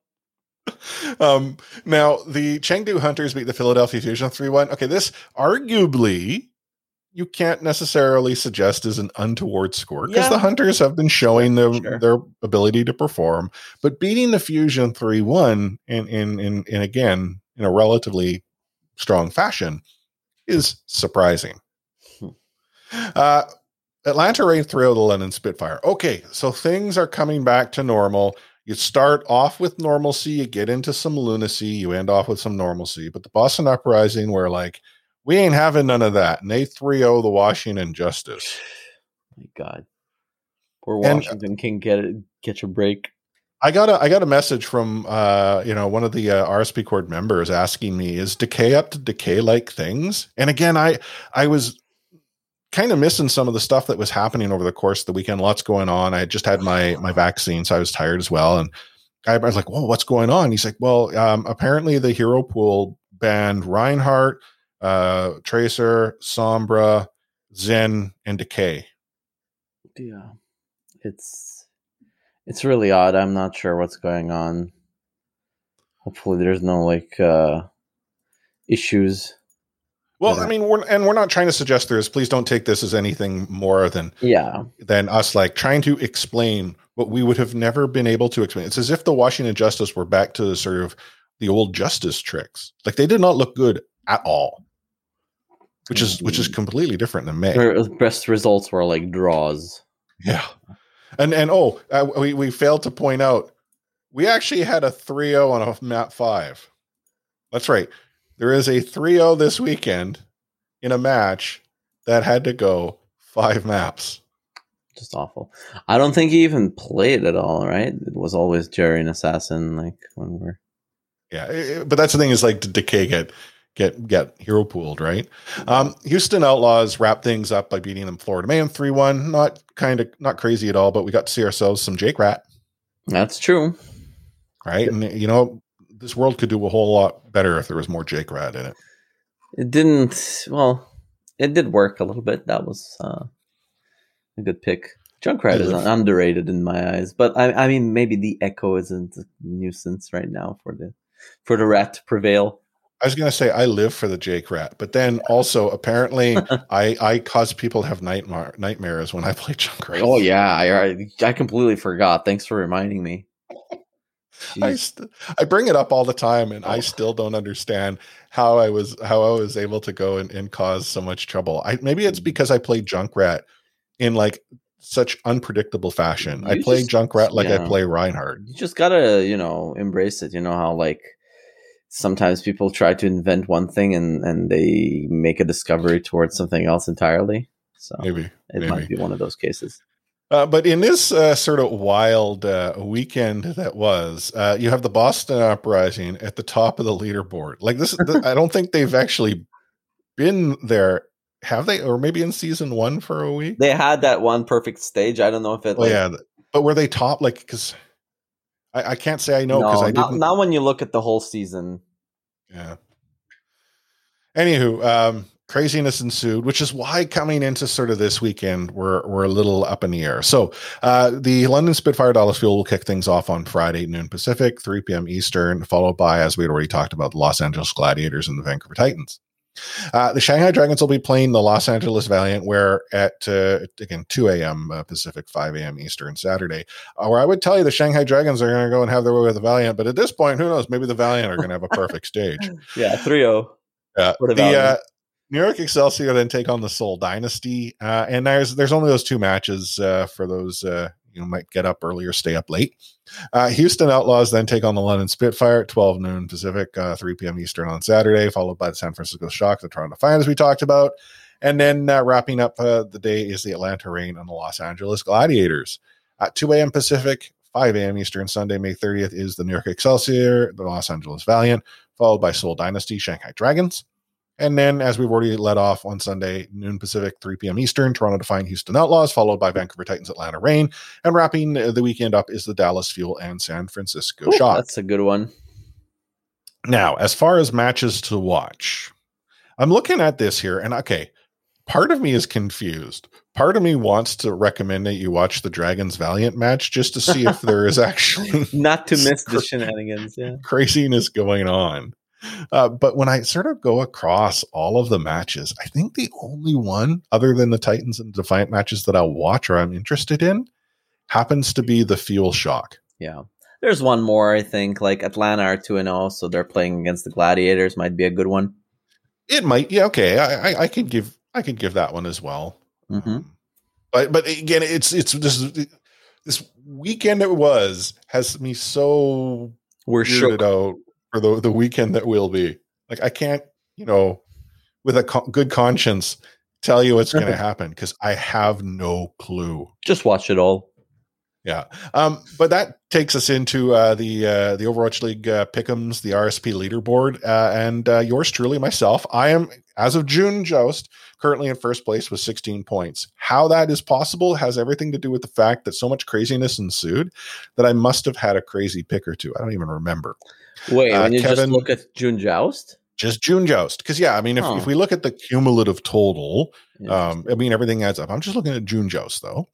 Um, now the Chengdu Hunters beat the Philadelphia Fusion 3 1. Okay, this arguably you can't necessarily suggest is an untoward score because Yeah. the Hunters have been showing their, Sure. their ability to perform, but beating the Fusion 3 1 in, in, in, in again, in a relatively strong fashion is surprising. Hmm. Uh, Atlanta Reign 3 the London Spitfire. Okay, so things are coming back to normal. You start off with normalcy, you get into some lunacy, you end off with some normalcy. But the Boston Uprising where like, we ain't having none of that. And they 3 0 the Washington Justice. My God, poor And- Washington can get it, catch a break. I got a I got a message from uh you know one of the uh, RSP Discord members asking me is decay up to decay like things and again I I was kind of missing some of the stuff that was happening over the course of the weekend lots going on I had just had my my vaccine so I was tired as well and I, I was like whoa what's going on he's like well um, apparently the hero pool banned Reinhardt uh Tracer Sombra Zen and Decay Yeah, it's it's really odd. I'm not sure what's going on. Hopefully, there's no like uh issues. well I mean we're and we're not trying to suggest there is please don't take this as anything more than Yeah, than us like trying to explain what we would have never been able to explain. It's as if the Washington Justice were back to the sort of the old justice tricks. Like they did not look good at all. Which is which is completely different than May. their best results were like draws. Yeah. And and oh, uh, we we failed to point out we actually had a 3-0 on a map 5. That's right. There is a 3-0 this weekend in a match that had to go 5 maps. Just awful. I don't think he even played at all. Right? It was always Jerry and Assassin. Like when we're Yeah, but that's the thing is like did Decay get get get hero pooled, right? Um, Houston Outlaws wrap things up by beating them Florida Man three one. Not kind of not crazy at all, but we got to see ourselves some Junkrat, that's true. right? And you know this world could do a whole lot better if there was more Junkrat in it. It didn't. Well, it did work a little bit. That was uh, a good pick. Junkrat is underrated in my eyes, but I, I mean, maybe the Echo isn't a nuisance right now for the for the rat to prevail. I was gonna say I live for the Junkrat, but then also apparently I I cause people to have nightmare nightmares when I play Junkrat. Oh yeah, I I- completely forgot. Thanks for reminding me. I, st- I bring it up all the time and I oh. still don't understand how I was how I was able to go and, and cause so much trouble. I maybe it's mm-hmm. because I play Junkrat in like such unpredictable fashion. I play just- Junkrat like I play Reinhardt. you just gotta you know embrace it. You know how like sometimes people try to invent one thing and and they make a discovery towards something else entirely. So Maybe. it maybe. might be one of those cases. Uh, but in this uh, sort of wild uh, weekend that was, uh, you have the Boston Uprising at the top of the leaderboard. Like this, th- I don't think they've actually been there, have they? Or maybe in season one for a week. They had that one perfect stage. I don't know if it. Oh yeah, but were they top? Like because I, I can't say I know because I not, didn't. not when you look at the whole season. Yeah. Anywho, um, craziness ensued, which is why coming into sort of this weekend, we're we're a little up in the air. So uh, the London Spitfire Dallas Fuel will kick things off on Friday noon Pacific, 3 p.m. Eastern, followed by, as we had already talked about, the Los Angeles Gladiators and the Vancouver Titans. Uh, the Shanghai Dragons will be playing the Los Angeles Valiant, where at uh, again 2 a.m. Uh, Pacific, 5 a.m. Eastern Saturday. Uh, where I would tell you the Shanghai Dragons are going to go and have their way with the Valiant, but at this point, who knows? Maybe the Valiant are going to have a perfect stage. Yeah, 3-0. Yeah, the the, uh, New York Excelsior then take on the Seoul Dynasty, uh, and there's there's only those two matches uh, for those uh, you might get up early or stay up late. Uh, Houston Outlaws then take on the London Spitfire at 12 noon Pacific, uh, 3 p.m. Eastern on Saturday, followed by the San Francisco Shock, the Toronto Defiant, as we talked about, and then uh, wrapping up uh, the day is the Atlanta Reign and the Los Angeles Gladiators at 2 a.m. Pacific. 5 a.m. Eastern Sunday, May 30th is the New York Excelsior, the Los Angeles Valiant, followed by Seoul Dynasty, Shanghai Dragons. And then, as we've already let off on Sunday, noon Pacific, 3 p.m. Eastern, Toronto Defiant Houston Outlaws, followed by Vancouver Titans Atlanta Reign. And wrapping the weekend up is the Dallas Fuel and San Francisco Ooh, Shock. That's a good one. Now, as far as matches to watch, I'm looking at this here, and okay, part of me is confused. Part of me wants to recommend that you watch the Dragons Valiant match just to see if there is actually Not to miss the shenanigans. Yeah. craziness going on. Uh, but when I sort of go across all of the matches, I think the only one other than the Titans and Defiant matches that I'll watch or I'm interested in happens to be the Fuel Shock. Yeah. There's one more, I think. Like Atlanta are 2 0, so they're playing against the Gladiators. Might be a good one. It might, yeah, okay. I, I, I could give, I could give that one as well. Mhm. Um, but, but again, it's, it's this, this weekend it was has me so We're weirded shook. out for the the weekend that will be. Like I can't, you know, with a co- good conscience, tell you what's going to happen because I have no clue. Just watch it all. Yeah. Um, but that takes us into uh, the uh, the Overwatch League uh, pickums, the RSP leaderboard, uh, and uh, yours truly, myself. I am, as of June Joust, currently in first place with 16 points. How that is possible has everything to do with the fact that so much craziness ensued that I must have had a crazy pick or two. I don't even remember. Wait, Uh, when you just Kevin- look at June Joust? Just June Joust. Because, yeah, I mean, if, Oh. if we look at the cumulative total, um, I mean, everything adds up. I'm just looking at June Joust, though.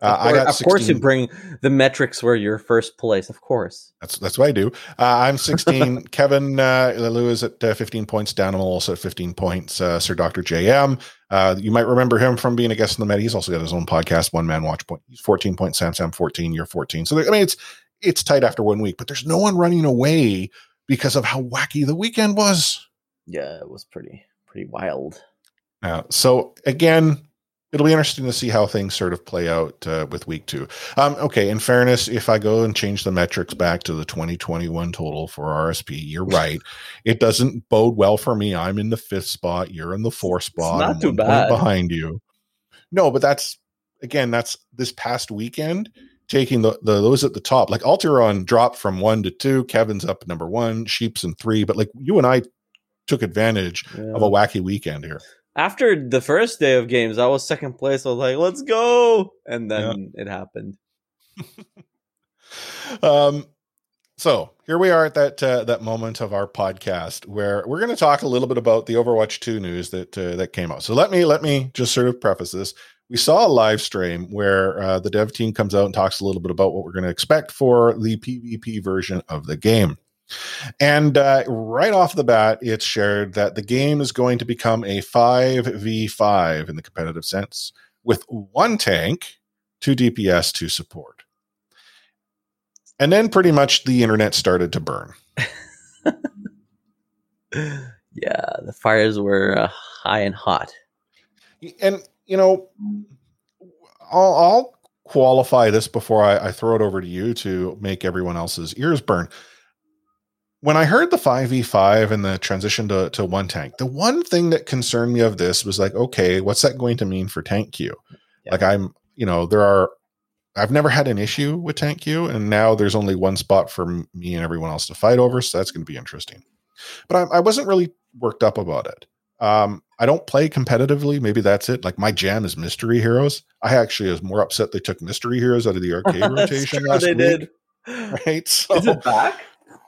Uh, of, I course, got of course, you bring the metrics where you're first place. Of course. That's that's what I do. Uh, I'm 16. Kevin uh, Lou is at uh, 15 points. Danimal also at 15 points. Uh, Sir Doctor JM. Uh, you might remember him from being a guest in the Met. He's also got his own podcast, One Man Watch Point. He's 14 points. Sam Sam 14. You're 14. So I mean, it's it's tight after one week, but there's no one running away because of how wacky the weekend was. Yeah, it was pretty pretty wild. Uh, so again, it'll be interesting to see how things sort of play out uh, with week two. Um, okay, in fairness, if I go and change the metrics back to the 2021 total for RSP, you're right. it doesn't bode well for me. I'm in the fifth spot. You're in the fourth spot. not I'm too bad. behind you. No, but that's again, that's this past weekend. Taking the, the those at the top, like Alteron dropped from one to two. Kevin's up number one, Sheep's in three. But like you and I took advantage Yeah. of a wacky weekend here. After the first day of games, I was second place. I was like, "Let's go!" And then it happened. um so here we are at that uh, that moment of our podcast where we're going to talk a little bit about the Overwatch 2 news that uh, that came out. So let me let me just sort of preface this. We saw a live stream where uh, the dev team comes out and talks a little bit about what we're going to expect for the PvP version of the game. And uh, right off the bat, it's shared that the game is going to become a 5v5 in the competitive sense with one tank, two DPS, two support. And then pretty much the internet started to burn. Yeah, the fires were uh, high and hot. And, you know, I'll, I'll qualify this before I, I throw it over to you to make everyone else's ears burn. When I heard the 5v5 and the transition to, to one tank, the one thing that concerned me of this was like, okay, what's that going to mean for tank queue? Yeah. Like, I'm, you know, there are, I've never had an issue with tank queue, and now there's only one spot for me and everyone else to fight over. So that's going to be interesting. But I, I wasn't really worked up about it. Um, I don't play competitively. Maybe that's it. Like my jam is mystery heroes. I actually was more upset they took mystery heroes out of the arcade rotation last they week. did. Right. So Is it back?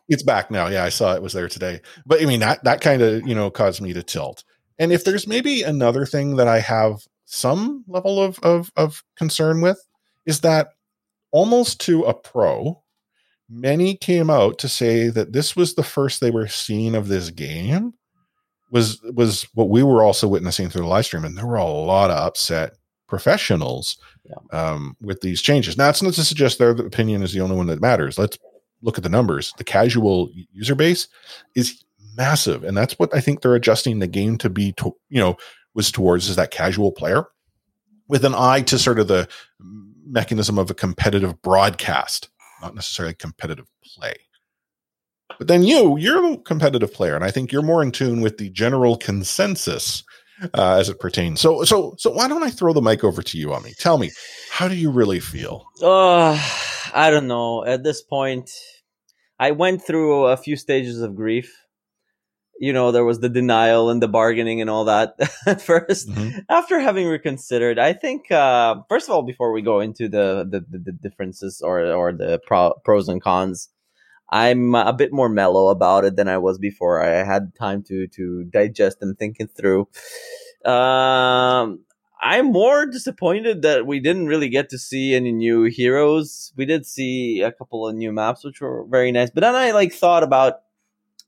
it's back now. Yeah, I saw it was there today. But I mean that that kind of, you know, caused me to tilt. And if there's maybe another thing that I have some level of of, of concern with is that almost to a pro, many came out to say that this was the first they were seeing of this game was was what we were also witnessing through the live stream and there were a lot of upset professionals um, with these changes. Now it's not to suggest their opinion is the only one that matters. Let's look at the numbers. The casual user base is massive and that's what i think they're adjusting the game to be to, you know was towards is that casual player with an eye to sort of the mechanism of a competitive broadcast not necessarily competitive play but then you, you're a competitive player, and I think you're more in tune with the general consensus uh, as it pertains. So, so, so, why don't I throw the mic over to you, Ami? Tell me, how do you really feel? Uh, I don't know. At this point, I went through a few stages of grief. You know, there was the denial and the bargaining and all that at 1st After having reconsidered, I think uh, first of all, before we go into the the, the, the differences or or the pro- pros and cons, I'm a bit more mellow about it than I was before. I had time to to digest and think it through. Um, I'm more disappointed that we didn't really get to see any new heroes. We did see a couple of new maps, which were very nice. But then I like thought about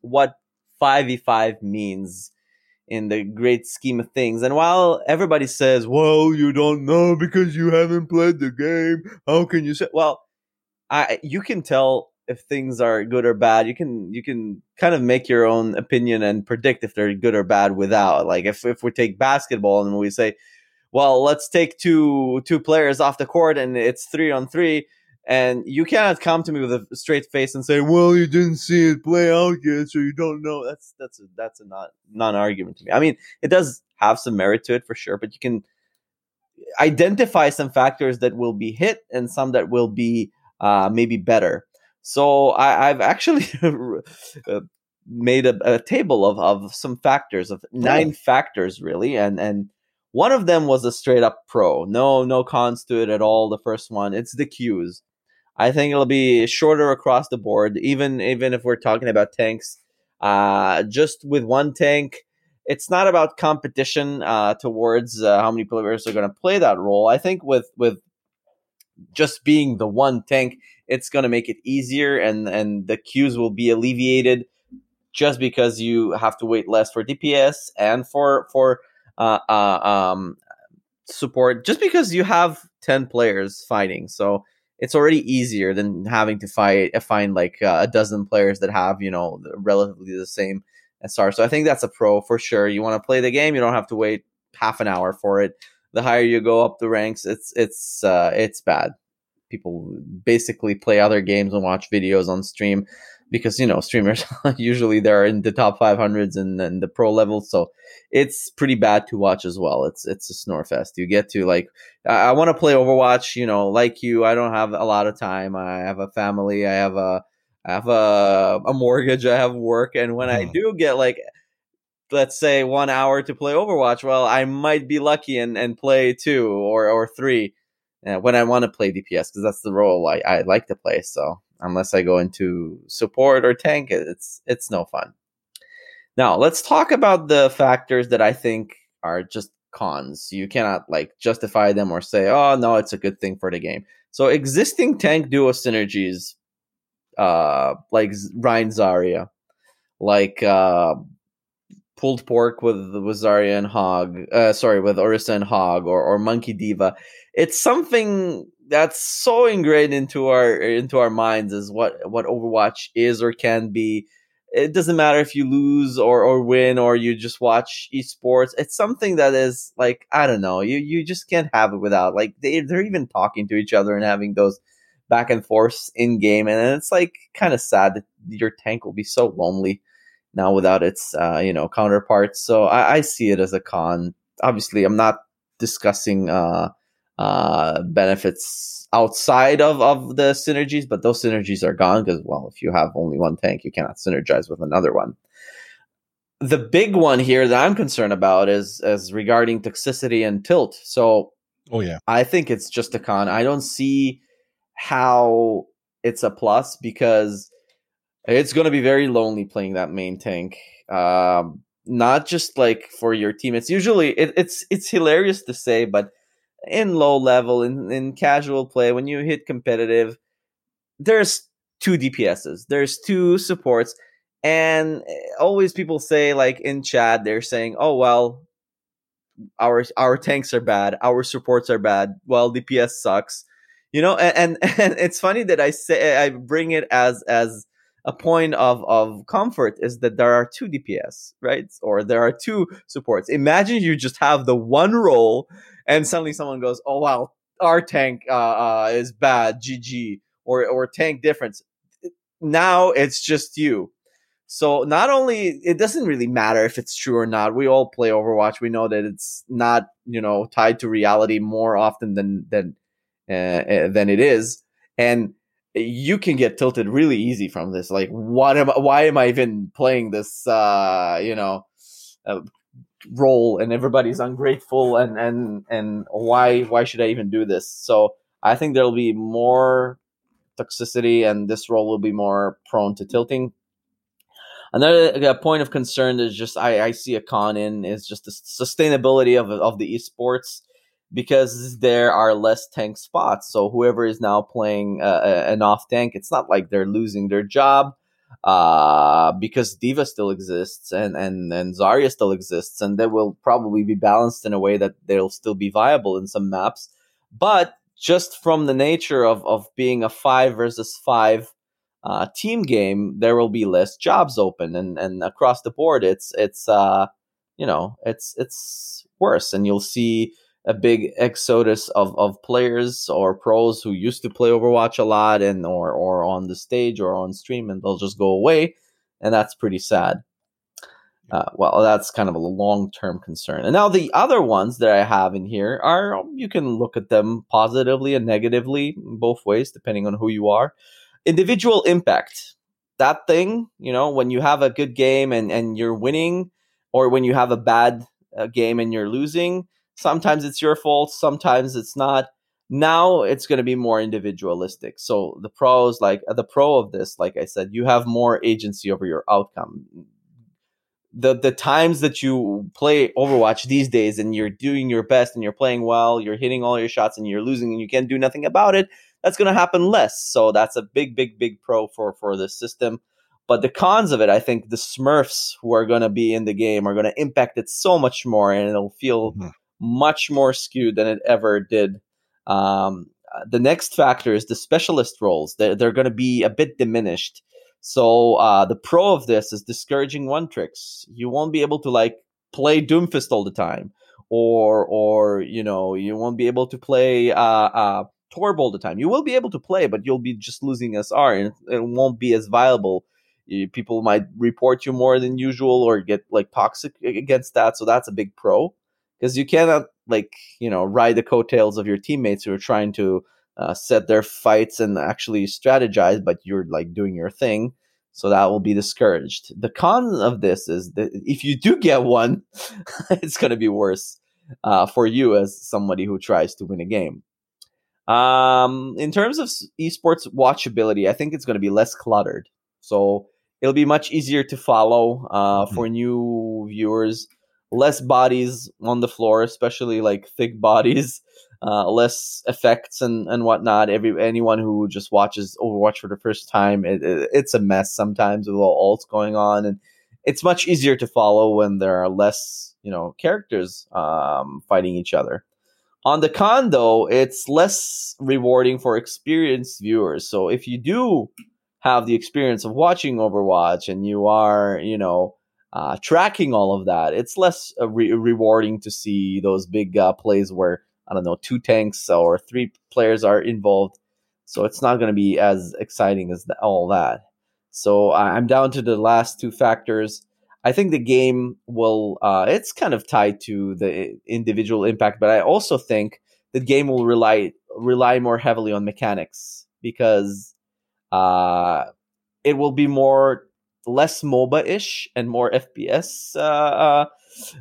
what 5v5 means in the great scheme of things. And while everybody says, "Well, you don't know because you haven't played the game," how can you say? Well, I you can tell if things are good or bad. You can you can kind of make your own opinion and predict if they're good or bad without. Like if if we take basketball and we say, well, let's take two two players off the court and it's three on three. And you cannot come to me with a straight face and say, "Well, you didn't see it play out yet, so you don't know." That's that's a, that's a not non argument to me. I mean, it does have some merit to it for sure, but you can identify some factors that will be hit and some that will be uh, maybe better. So I, have actually uh, made a, a, table of, of some factors of nine oh. factors really, and and one of them was a straight up pro. No no cons to it at all. The first one, it's the queues. I think it'll be shorter across the board, even even if we're talking about tanks. Uh, just with one tank, it's not about competition uh, towards uh, how many players are going to play that role. I think with with just being the one tank, it's going to make it easier, and and the queues will be alleviated just because you have to wait less for DPS and for for uh, uh, um, support. Just because you have ten players fighting, so it's already easier than having to fight find like uh, a dozen players that have you know relatively the same SR. So I think that's a pro for sure. You want to play the game, you don't have to wait half an hour for it. The higher you go up the ranks, it's it's uh, it's bad. People basically play other games and watch videos on stream because you know streamers usually they're in the top 500s and, and the pro level so it's pretty bad to watch as well it's it's a snore fest you get to like i, I want to play overwatch you know like you i don't have a lot of time i have a family i have a I have a, a mortgage, I have work, and when. I do get like let's say one hour to play Overwatch, well, I might be lucky and, and play two or, or three uh, when I want to play DPS because that's the role I, I like to play. So unless I go into support or tank, it's it's no fun. Now let's talk about the factors that I think are just cons. You cannot like justify them or say, oh no, it's a good thing for the game. So existing tank duo synergies uh, like Rein Zarya, like uh, pulled pork with Zarya and Hog. Uh, sorry, with Orisa and Hog, or or Monkey D.Va. It's something that's so ingrained into our into our minds is what what Overwatch is or can be. It doesn't matter if you lose or, or win or you just watch esports. It's something that is like I don't know. You you just can't have it without like they they're even talking to each other and having those back and forth in game, and it's like kind of sad that your tank will be so lonely now without its uh, you know counterparts. So I, I, see it as a con. Obviously, I'm not discussing uh, uh, benefits outside of, of the synergies, but those synergies are gone because well, if you have only one tank, you cannot synergize with another one. The big one here that I'm concerned about is is regarding toxicity and tilt. So, oh yeah, I think it's just a con. I don't see how it's a plus because it's going to be very lonely playing that main tank. Um, not just like for your team. It's usually it, it's it's hilarious to say, but in low level in in casual play when you hit competitive, there's two DPSs, there's two supports, and eh, always people say like in chat they're saying, oh well, our our tanks are bad, our supports are bad. Well, DPS sucks you know and, and, and it's funny that i say i bring it as as a point of of comfort is that there are two dps right? Or there are two supports. Imagine you just have the one role and suddenly someone goes oh wow our tank uh, uh, is bad gg or or tank difference. Now it's just you. So not only it doesn't really matter if it's true or not. We all play Overwatch. We know that it's not you know tied to reality more often than than uh, uh, than it is, and you can get tilted really easy from this. Like, what am? Why am I even playing this? Uh, you know, uh, role, and everybody's ungrateful, and and and why why should I even do this? So I think there'll be more toxicity, and this role will be more prone to tilting. Another point of concern is just I, I see a con in is just the sustainability of of the esports because there are less tank spots. So whoever is now playing uh, an off tank, it's not like they're losing their job uh, because D.Va still exists and, and, and Zarya still exists, and they will probably be balanced in a way that they'll still be viable in some maps. But just from the nature of, of being a five versus five uh, team game, there will be less jobs open, and, and across the board, it's it's uh, you know it's it's worse, and you'll see a big exodus of, of players or pros who used to play Overwatch a lot and or or on the stage or on stream and they'll just go away and that's pretty sad. Uh, well, that's kind of a long term concern. And now the other ones that I have in here are you can look at them positively and negatively, both ways, depending on who you are. Individual impact. That thing, you know, when you have a good game and, and you're winning, or when you have a bad uh, game and you're losing, sometimes it's your fault, sometimes it's not. Now it's going to be more individualistic. So the pros, like the pro of this, like I said, you have more agency over your outcome the the times that you play Overwatch these days and you're doing your best and you're playing well, you're hitting all your shots and you're losing and you can't do nothing about it, that's going to happen less. So that's a big big big pro for for this system. But the cons of it, I think the Smurfs who are going to be in the game are going to impact it so much more and it'll feel mm-hmm. Much more skewed than it ever did. Um, the next factor is the specialist roles. They're, they're going to be a bit diminished so uh, the pro of this is discouraging one tricks. You won't be able to like play Doomfist all the time, or or you know you won't be able to play uh, uh, Torb all the time. You will be able to play, but you'll be just losing SR, and it won't be as viable. People might report you more than usual, or get like toxic against that. So that's a big pro because you cannot like you know ride the coattails of your teammates who are trying to uh, set their fights and actually strategize, but you're like doing your thing. So that will be discouraged. The con of this is that if you do get one, it's going to be worse uh, for you as somebody who tries to win a game. Um, in terms of esports watchability, I think it's going to be less cluttered. So it'll be much easier to follow uh, mm-hmm. for new viewers. Less bodies on the floor, especially like thick bodies uh, less effects and, and whatnot. Every anyone who just watches Overwatch for the first time, it, it, it's a mess sometimes with all ults going on, and it's much easier to follow when there are less you know characters um, fighting each other. On the con, though, it's less rewarding for experienced viewers. So if you do have the experience of watching Overwatch and you are, you know, uh, tracking all of that, it's less uh, re- rewarding to see those big uh, plays where I don't know, two tanks or three players are involved. So it's not going to be as exciting as the, all that. So I'm down to the last two factors. I think the game will, uh, it's kind of tied to the individual impact, but I also think the game will rely rely more heavily on mechanics because uh, it will be more less MOBA ish and more FPS uh, uh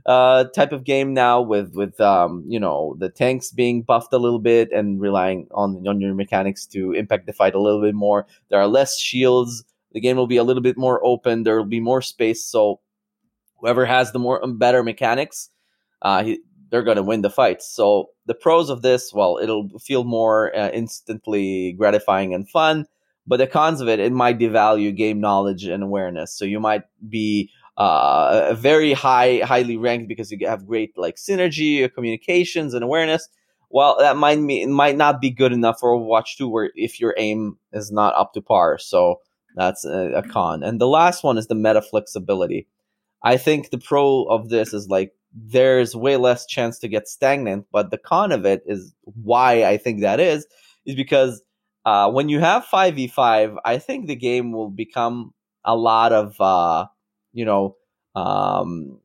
uh, type of game now with with um, you know the tanks being buffed a little bit and relying on on your mechanics to impact the fight a little bit more. There are less shields. The game will be a little bit more open. There will be more space. So whoever has the more um, better mechanics, uh, he, they're going to win the fight. So the pros of this, well, it'll feel more uh, instantly gratifying and fun. But the cons of it, it might devalue game knowledge and awareness. So you might be uh, very high, highly ranked because you have great like synergy, communications, and awareness. Well, that might mean might not be good enough for Overwatch 2, where if your aim is not up to par. So that's a, a con. And the last one is the meta flexibility. I think the pro of this is like there's way less chance to get stagnant, but the con of it is why I think that is is because uh, when you have five v five, I think the game will become a lot of uh, you know, um,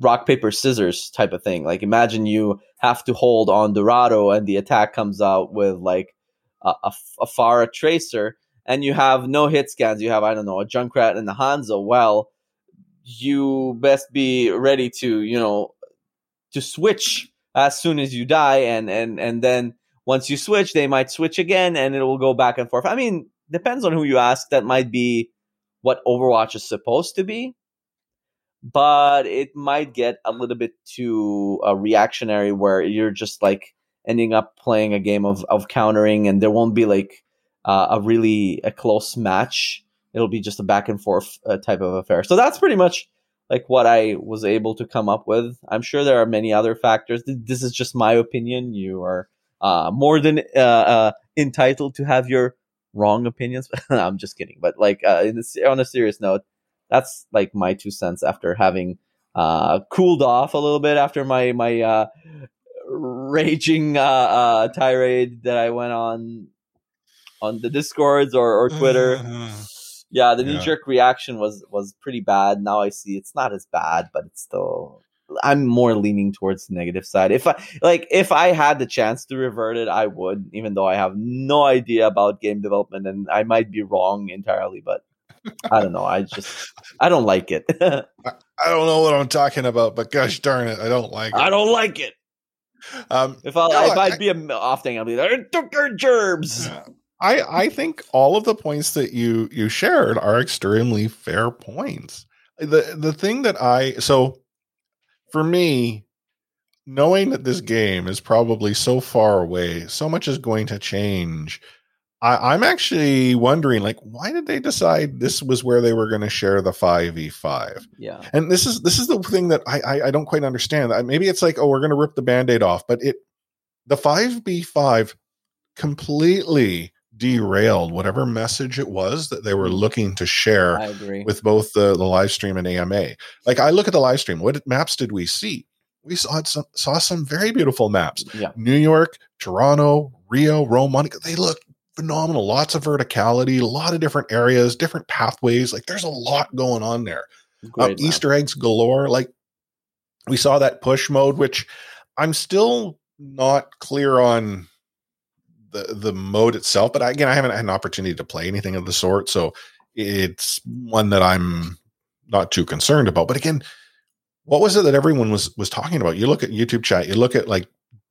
rock paper scissors type of thing. Like imagine you have to hold on Dorado and the attack comes out with like a, a, a tracer and you have no hit scans. You have I don't know a Junkrat and a Hanzo. Well, you best be ready to you know to switch as soon as you die and and and then once you switch they might switch again and it will go back and forth i mean depends on who you ask that might be what Overwatch is supposed to be, but it might get a little bit too uh, reactionary where you're just like ending up playing a game of, of countering and there won't be like uh, a really a close match. It'll be just a back and forth uh, type of affair. So that's pretty much like what I was able to come up with. I'm sure there are many other factors. This is just my opinion. You are uh, more than uh, uh, entitled to have your wrong opinions. I'm just kidding. But like uh, the, on a serious note, that's like my two cents after having uh, cooled off a little bit after my my uh, raging uh, uh, tirade that I went on on the discords or, or Twitter. yeah, the knee jerk reaction was was pretty bad. Now I see it's not as bad, but it's still. I'm more leaning towards the negative side. If I like, if I had the chance to revert it, I would. Even though I have no idea about game development, and I might be wrong entirely, but I don't know. I just I don't like it. I, I don't know what I'm talking about, but gosh darn it, I don't like it. I don't like it. Um, If I No, if I'd I- be a off thing, I'd be like, took your gerbs. I I think all of the points that you you shared are extremely fair points. The the thing that I so for me knowing that this game is probably so far away, so much is going to change. I, I'm actually wondering, like, why did they decide this was where they were going to share the five v five? Yeah. And this is this is the thing that I I, I don't quite understand. Maybe it's like, oh, we're going to rip the band-aid off, but it the five v five completely derailed whatever message it was that they were looking to share with both the, the live stream and AMA. Like I look at the live stream, what maps did we see? We saw some saw some very beautiful maps. yeah. New York, Toronto, Rio, Rome, Monaco. They look phenomenal. Lots of verticality, a lot of different areas, different pathways. Like there's a lot going on there. Um, map. Easter eggs galore. Like we saw that push mode, which I'm still not clear on the the mode itself. But again, I haven't had an opportunity to play anything of the sort, so it's one that I'm not too concerned about. But again, what was it that everyone was was talking about? You look at YouTube chat, you look at like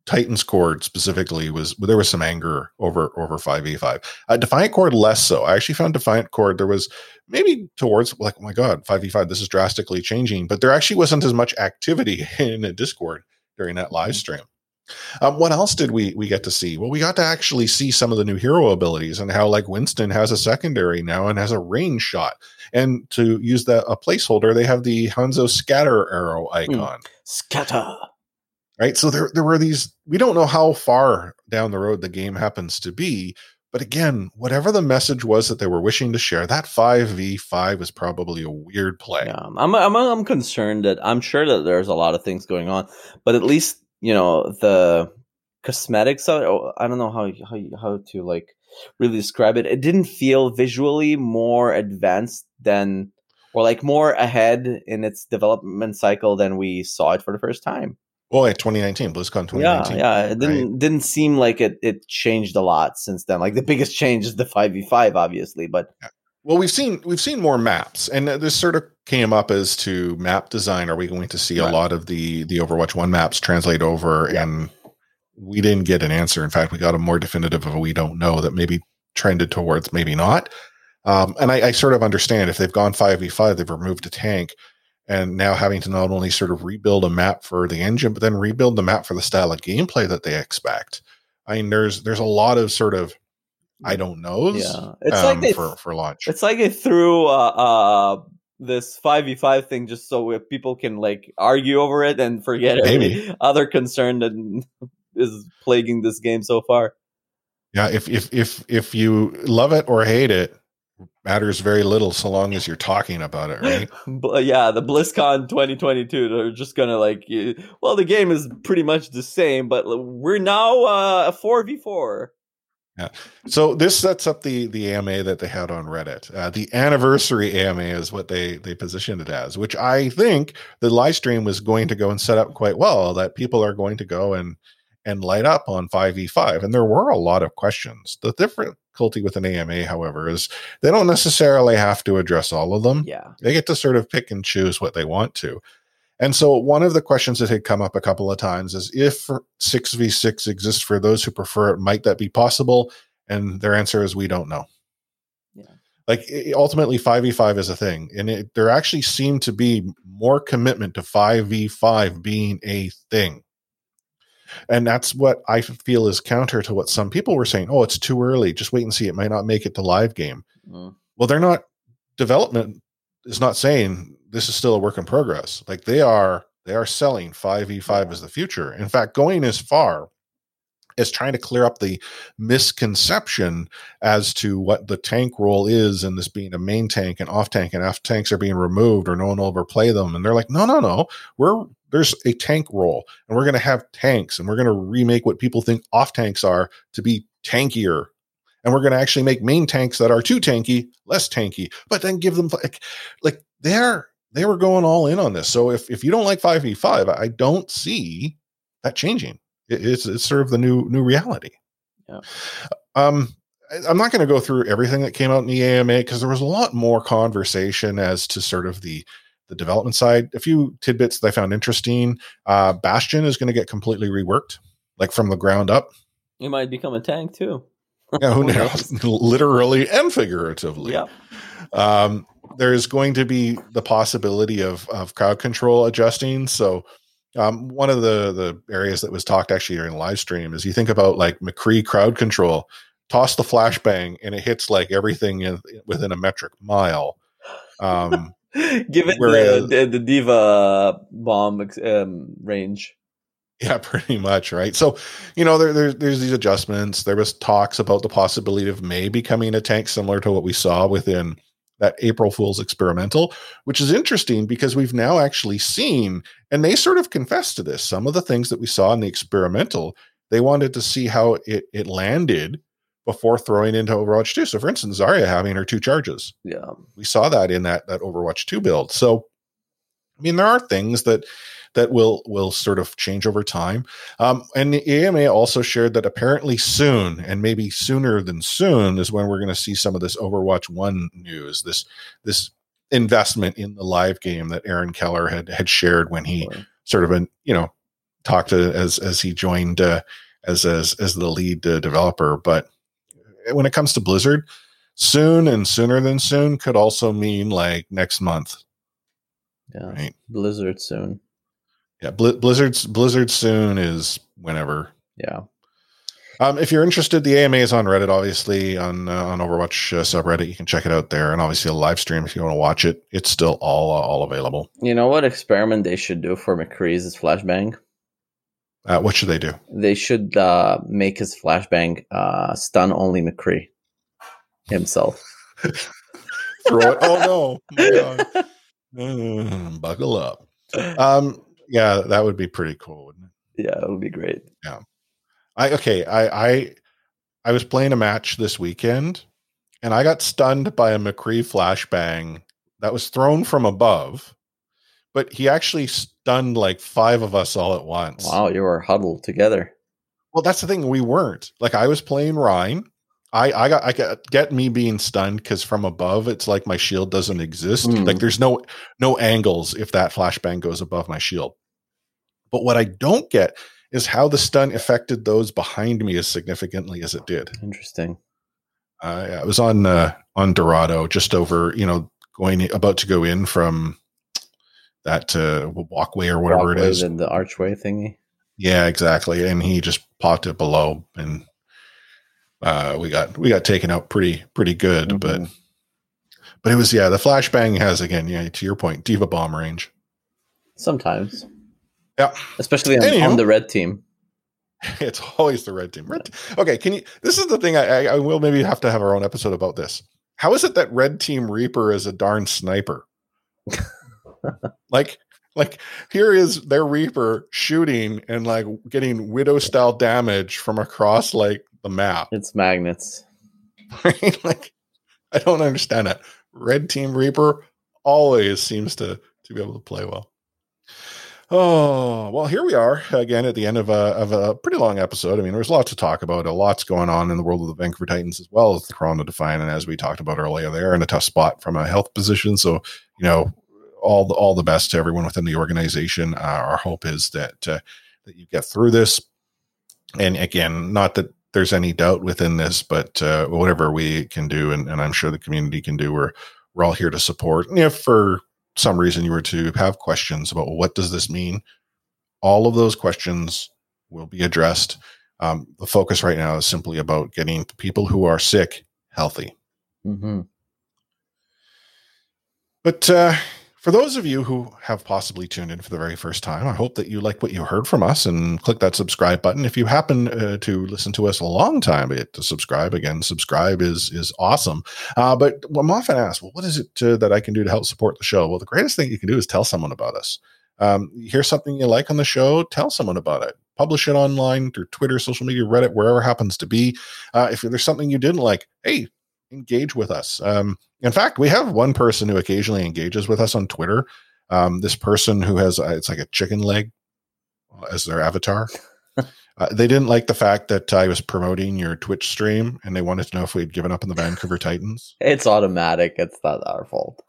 Titans Cord specifically was there was some anger over over five v five. Uh, Defiant Chord less so. I actually found Defiant Chord there was maybe towards like oh my god five v five this is drastically changing, but there actually wasn't as much activity in a Discord during that live stream. Um, what else did we we get to see? Well, we got to actually see some of the new hero abilities and how like Winston has a secondary now and has a range shot. And to use that a placeholder, they have the Hanzo scatter arrow icon Scatter. right? So there there were these. We don't know how far down the road the game happens to be, but again, whatever the message was that they were wishing to share, that five v five was probably a weird play. Yeah, I'm, I'm I'm concerned that I'm sure that there's a lot of things going on, but at least you know the cosmetics. Of, it, oh, I don't know how how how to like really describe it. It didn't feel visually more advanced than or like more ahead in its development cycle than we saw it for the first time. Oh, yeah, 2019 BlizzCon 2019. Yeah, yeah. It didn't didn't seem like it it changed a lot since then. Like the biggest change is the five v five, obviously, but Well, we've seen we've seen more maps, and this sort of came up as to map design. Are we going to see Right. a lot of the the Overwatch One maps translate over? Yeah. And we didn't get an answer. In fact, we got a more definitive of a we don't know that maybe trended towards maybe not. Um, and I, I sort of understand if they've gone five v five, they've removed a tank, and now having to not only sort of rebuild a map for the engine, but then rebuild the map for the style of gameplay that they expect. I mean, there's there's a lot of sort of I don't know. Yeah, it's um, like they, for for launch. It's like they threw uh, uh this five v five thing just so people can like argue over it and forget Maybe. other concern that is plaguing this game so far. Yeah, if if if if you love it or hate it, matters very little so long as you're talking about it, right? yeah, the BlizzCon 2022, they're just gonna like, well, the game is pretty much the same, but we're now uh, a 4v4. Yeah. So this sets up the the AMA that they had on Reddit. Uh, the anniversary AMA is what they they positioned it as, which I think the live stream was going to go and set up quite well. That people are going to go and and light up on 5v5 and there were a lot of questions the difficulty with an ama however is they don't necessarily have to address all of them yeah they get to sort of pick and choose what they want to and so one of the questions that had come up a couple of times is if 6v6 exists for those who prefer it, might that be possible? And their answer is we don't know. Yeah. Like i- ultimately 5v5 is a thing and it, there actually seemed to be more commitment to 5v5 being a thing. And that's what I feel is counter to what some people were saying. Oh, it's too early. Just wait and see. It might not make it to live game. Mm. Well, they're not development is not saying this is still a work in progress. Like they are they are selling 5v5 Yeah. as the future. In fact, going as far as trying to clear up the misconception as to what the tank role is and this being a main tank and off tank and off tanks are being removed or no one will ever play them. And they're like, no, no, no. We're there's a tank role, and we're going to have tanks, and we're going to remake what people think off tanks are to be tankier, and we're going to actually make main tanks that are too tanky less tanky, but then give them like, like they're they were going all in on this. So if if you don't like five v five, I don't see that changing. It, it's it's sort of the new new reality. Yeah. Um, I'm not going to go through everything that came out in the AMA because there was a lot more conversation as to sort of the the development side. A few tidbits that I found interesting. Uh, Bastion is going to get completely reworked, like from the ground up. You might become a tank too. Yeah, who knows? Literally and figuratively. Yeah. Um, there's going to be the possibility of of crowd control adjusting. So um, one of the the areas that was talked actually during live stream is you think about like McCree crowd control, toss the flashbang and it hits like everything in, within a metric mile. Um, Give it Whereas- the, the, the D.Va bomb um, range. Yeah, pretty much, right? So, you know, there, there, there's these adjustments. There was talks about the possibility of Mei becoming a tank similar to what we saw within that April Fool's experimental, which is interesting because we've now actually seen, and they sort of confessed to this, some of the things that we saw in the experimental, they wanted to see how it, it landed before throwing into Overwatch 2. So, for instance, Zarya having her two charges. Yeah. we saw that in that that Overwatch 2 build. So I mean there are things that that will will sort of change over time. Um, and the AMA also shared that apparently soon, and maybe sooner than soon, is when we're going to see some of this Overwatch One news. This this investment in the live game that Aaron Keller had had shared when he Or- sort of, you know, talked to as as he joined uh, as as as the lead uh, developer. But when it comes to Blizzard, soon and sooner than soon could also mean like next month, Yeah. right? Blizzard soon. Yeah, Bli- Blizzard's Blizzard soon is whenever. Yeah. Um, if you're interested, the AMA is on Reddit, obviously on uh, on Overwatch uh, subreddit. You can check it out there, and obviously a live stream if you want to watch it. It's still all uh, all available. You know what experiment they should do for McCree's is flashbang? Uh, what should they do? They should uh, make his flashbang uh, stun only McCree himself. Throw it. Oh no! Mm, buckle up. Um, yeah, that would be pretty cool, wouldn't it? yeah, it would be great. Yeah. I okay, I I I was playing a match this weekend and I got stunned by a McCree flashbang that was thrown from above, but he actually stunned like five of us all at once. Wow, you were huddled together. Well, that's the thing. We weren't. Like I was playing Rein. I I got I got get me being stunned because from above it's like my shield doesn't exist. Mm. Like there's no no angles if that flashbang goes above my shield. But what I don't get is how the stun affected those behind me as significantly as it did. Interesting. Uh, yeah, it was on uh, on Dorado, just over you know going about to go in from that uh, walkway or whatever it Walkway, is. The, the archway thingy. Yeah, exactly. And he just popped it below, and uh, we got we got taken out pretty pretty good. But Mhm. but it was yeah, the flashbang has again, yeah, to your point, D.Va bomb range. Sometimes. Yeah. Especially on, on the red team. It's always the red team. Red okay, can you? This is the thing. I, I, I will maybe have to have our own episode about this. How is it that red team Reaper is a darn sniper? like, like here is their Reaper shooting and like getting widow style damage from across like the map. It's magnets. Right? like, I don't understand it. Red team Reaper always seems to to be able to play well. Oh well, here we are again at the end of a of a pretty long episode. I mean, there's lots to talk about. A lot's going on in the world of the Vancouver Titans as well as the Toronto Defiant, and as we talked about earlier, they're in a tough spot from a health position. So you know, all the all the best to everyone within the organization. Uh, our hope is that uh, that you get through this. And again, not that there's any doubt within this, but uh, whatever we can do, and, and I'm sure the community can do, we're we're all here to support. And if for some reason you were to have questions about well, what does this mean, all of those questions will be addressed. Um, the focus right now is simply about getting people who are sick healthy. hmm But uh, for those of you who have possibly tuned in for the very first time, I hope that you like what you heard from us and click that subscribe button. If you happen uh, to listen to us a long time, to subscribe again. Subscribe is is awesome. Uh, but I'm often asked, well, what is it uh, that I can do to help support the show? Well, the greatest thing you can do is tell someone about us. Um, hear something you like on the show, tell someone about it. Publish it online through Twitter, social media, Reddit, wherever happens to be. Uh, if there's something you didn't like, hey, engage with us. Um, in fact, we have one person who occasionally engages with us on Twitter. Um, this person who has uh, it's like a chicken leg as their avatar. Uh, they didn't like the fact that I was promoting your Twitch stream, and they wanted to know if we had given up on the Vancouver Titans. It's automatic. It's not our fault.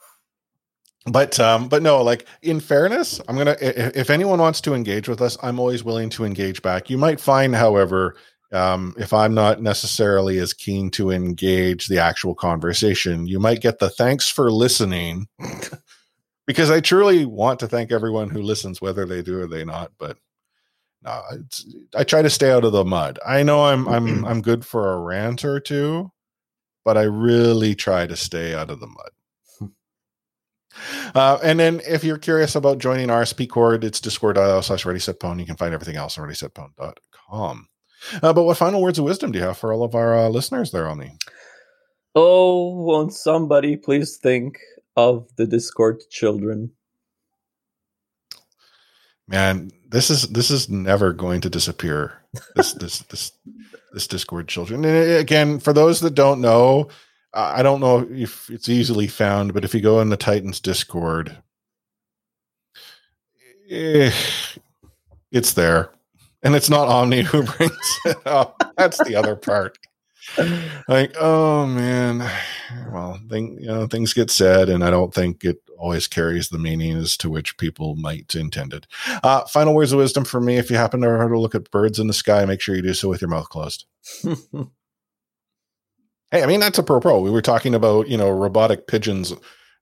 But um, but no, like in fairness, I'm gonna if anyone wants to engage with us, I'm always willing to engage back. You might find, however, um, if I'm not necessarily as keen to engage the actual conversation, you might get the thanks for listening. because I truly want to thank everyone who listens, whether they do or they not. But no, I try to stay out of the mud. I know I'm I'm I'm good for a rant or two, but I really try to stay out of the mud. Uh, and then if you're curious about joining RSP Cord, it's discord.io slash ready set pwn. You can find everything else on readysetpwn.com. Uh, but what final words of wisdom do you have for all of our uh, listeners there, Omni? Oh, won't somebody please think of the Discord children? Man, this is this is never going to disappear. This this this this Discord children. And again, for those that don't know, I don't know if it's easily found, but if you go in the Titans Discord, eh, it's there, and it's not Omni who brings it up. That's the other part like, oh man, well, thing, you know, things get said, and I don't think it always carries the meaning as to which people might intend it. Uh, final words of wisdom for me: if you happen to ever look at birds in the sky, make sure you do so with your mouth closed. hey, I mean that's a pro pro. We were talking about you know robotic pigeons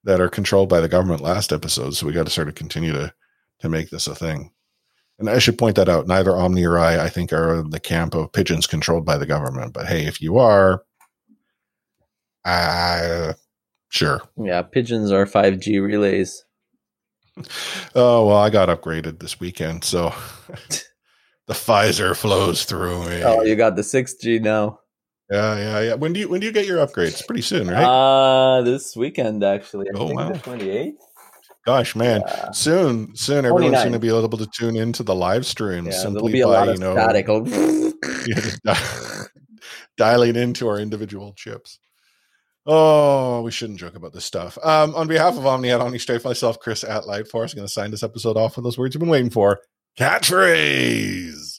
that are controlled by the government last episode, so we got to sort of continue to to make this a thing. And I should point that out. Neither Omni or I, I think, are in the camp of pigeons controlled by the government. But hey, if you are, uh, sure. Yeah, pigeons are 5G relays. Oh, well, I got upgraded this weekend. So the Pfizer flows through me. Oh, you got the 6G now. Yeah, yeah, yeah. When do you when do you get your upgrades? Pretty soon, right? Uh this weekend actually. I oh wow, twenty eight. Gosh, man, yeah. soon, soon everyone's going to be able to tune into the live stream yeah, simply by you know dialing into our individual chips. Oh, we shouldn't joke about this stuff. Um, on behalf of Omni at Omni Strafe, myself, Chris at Lightforce, going to sign this episode off with those words you've been waiting for. Catchphrase.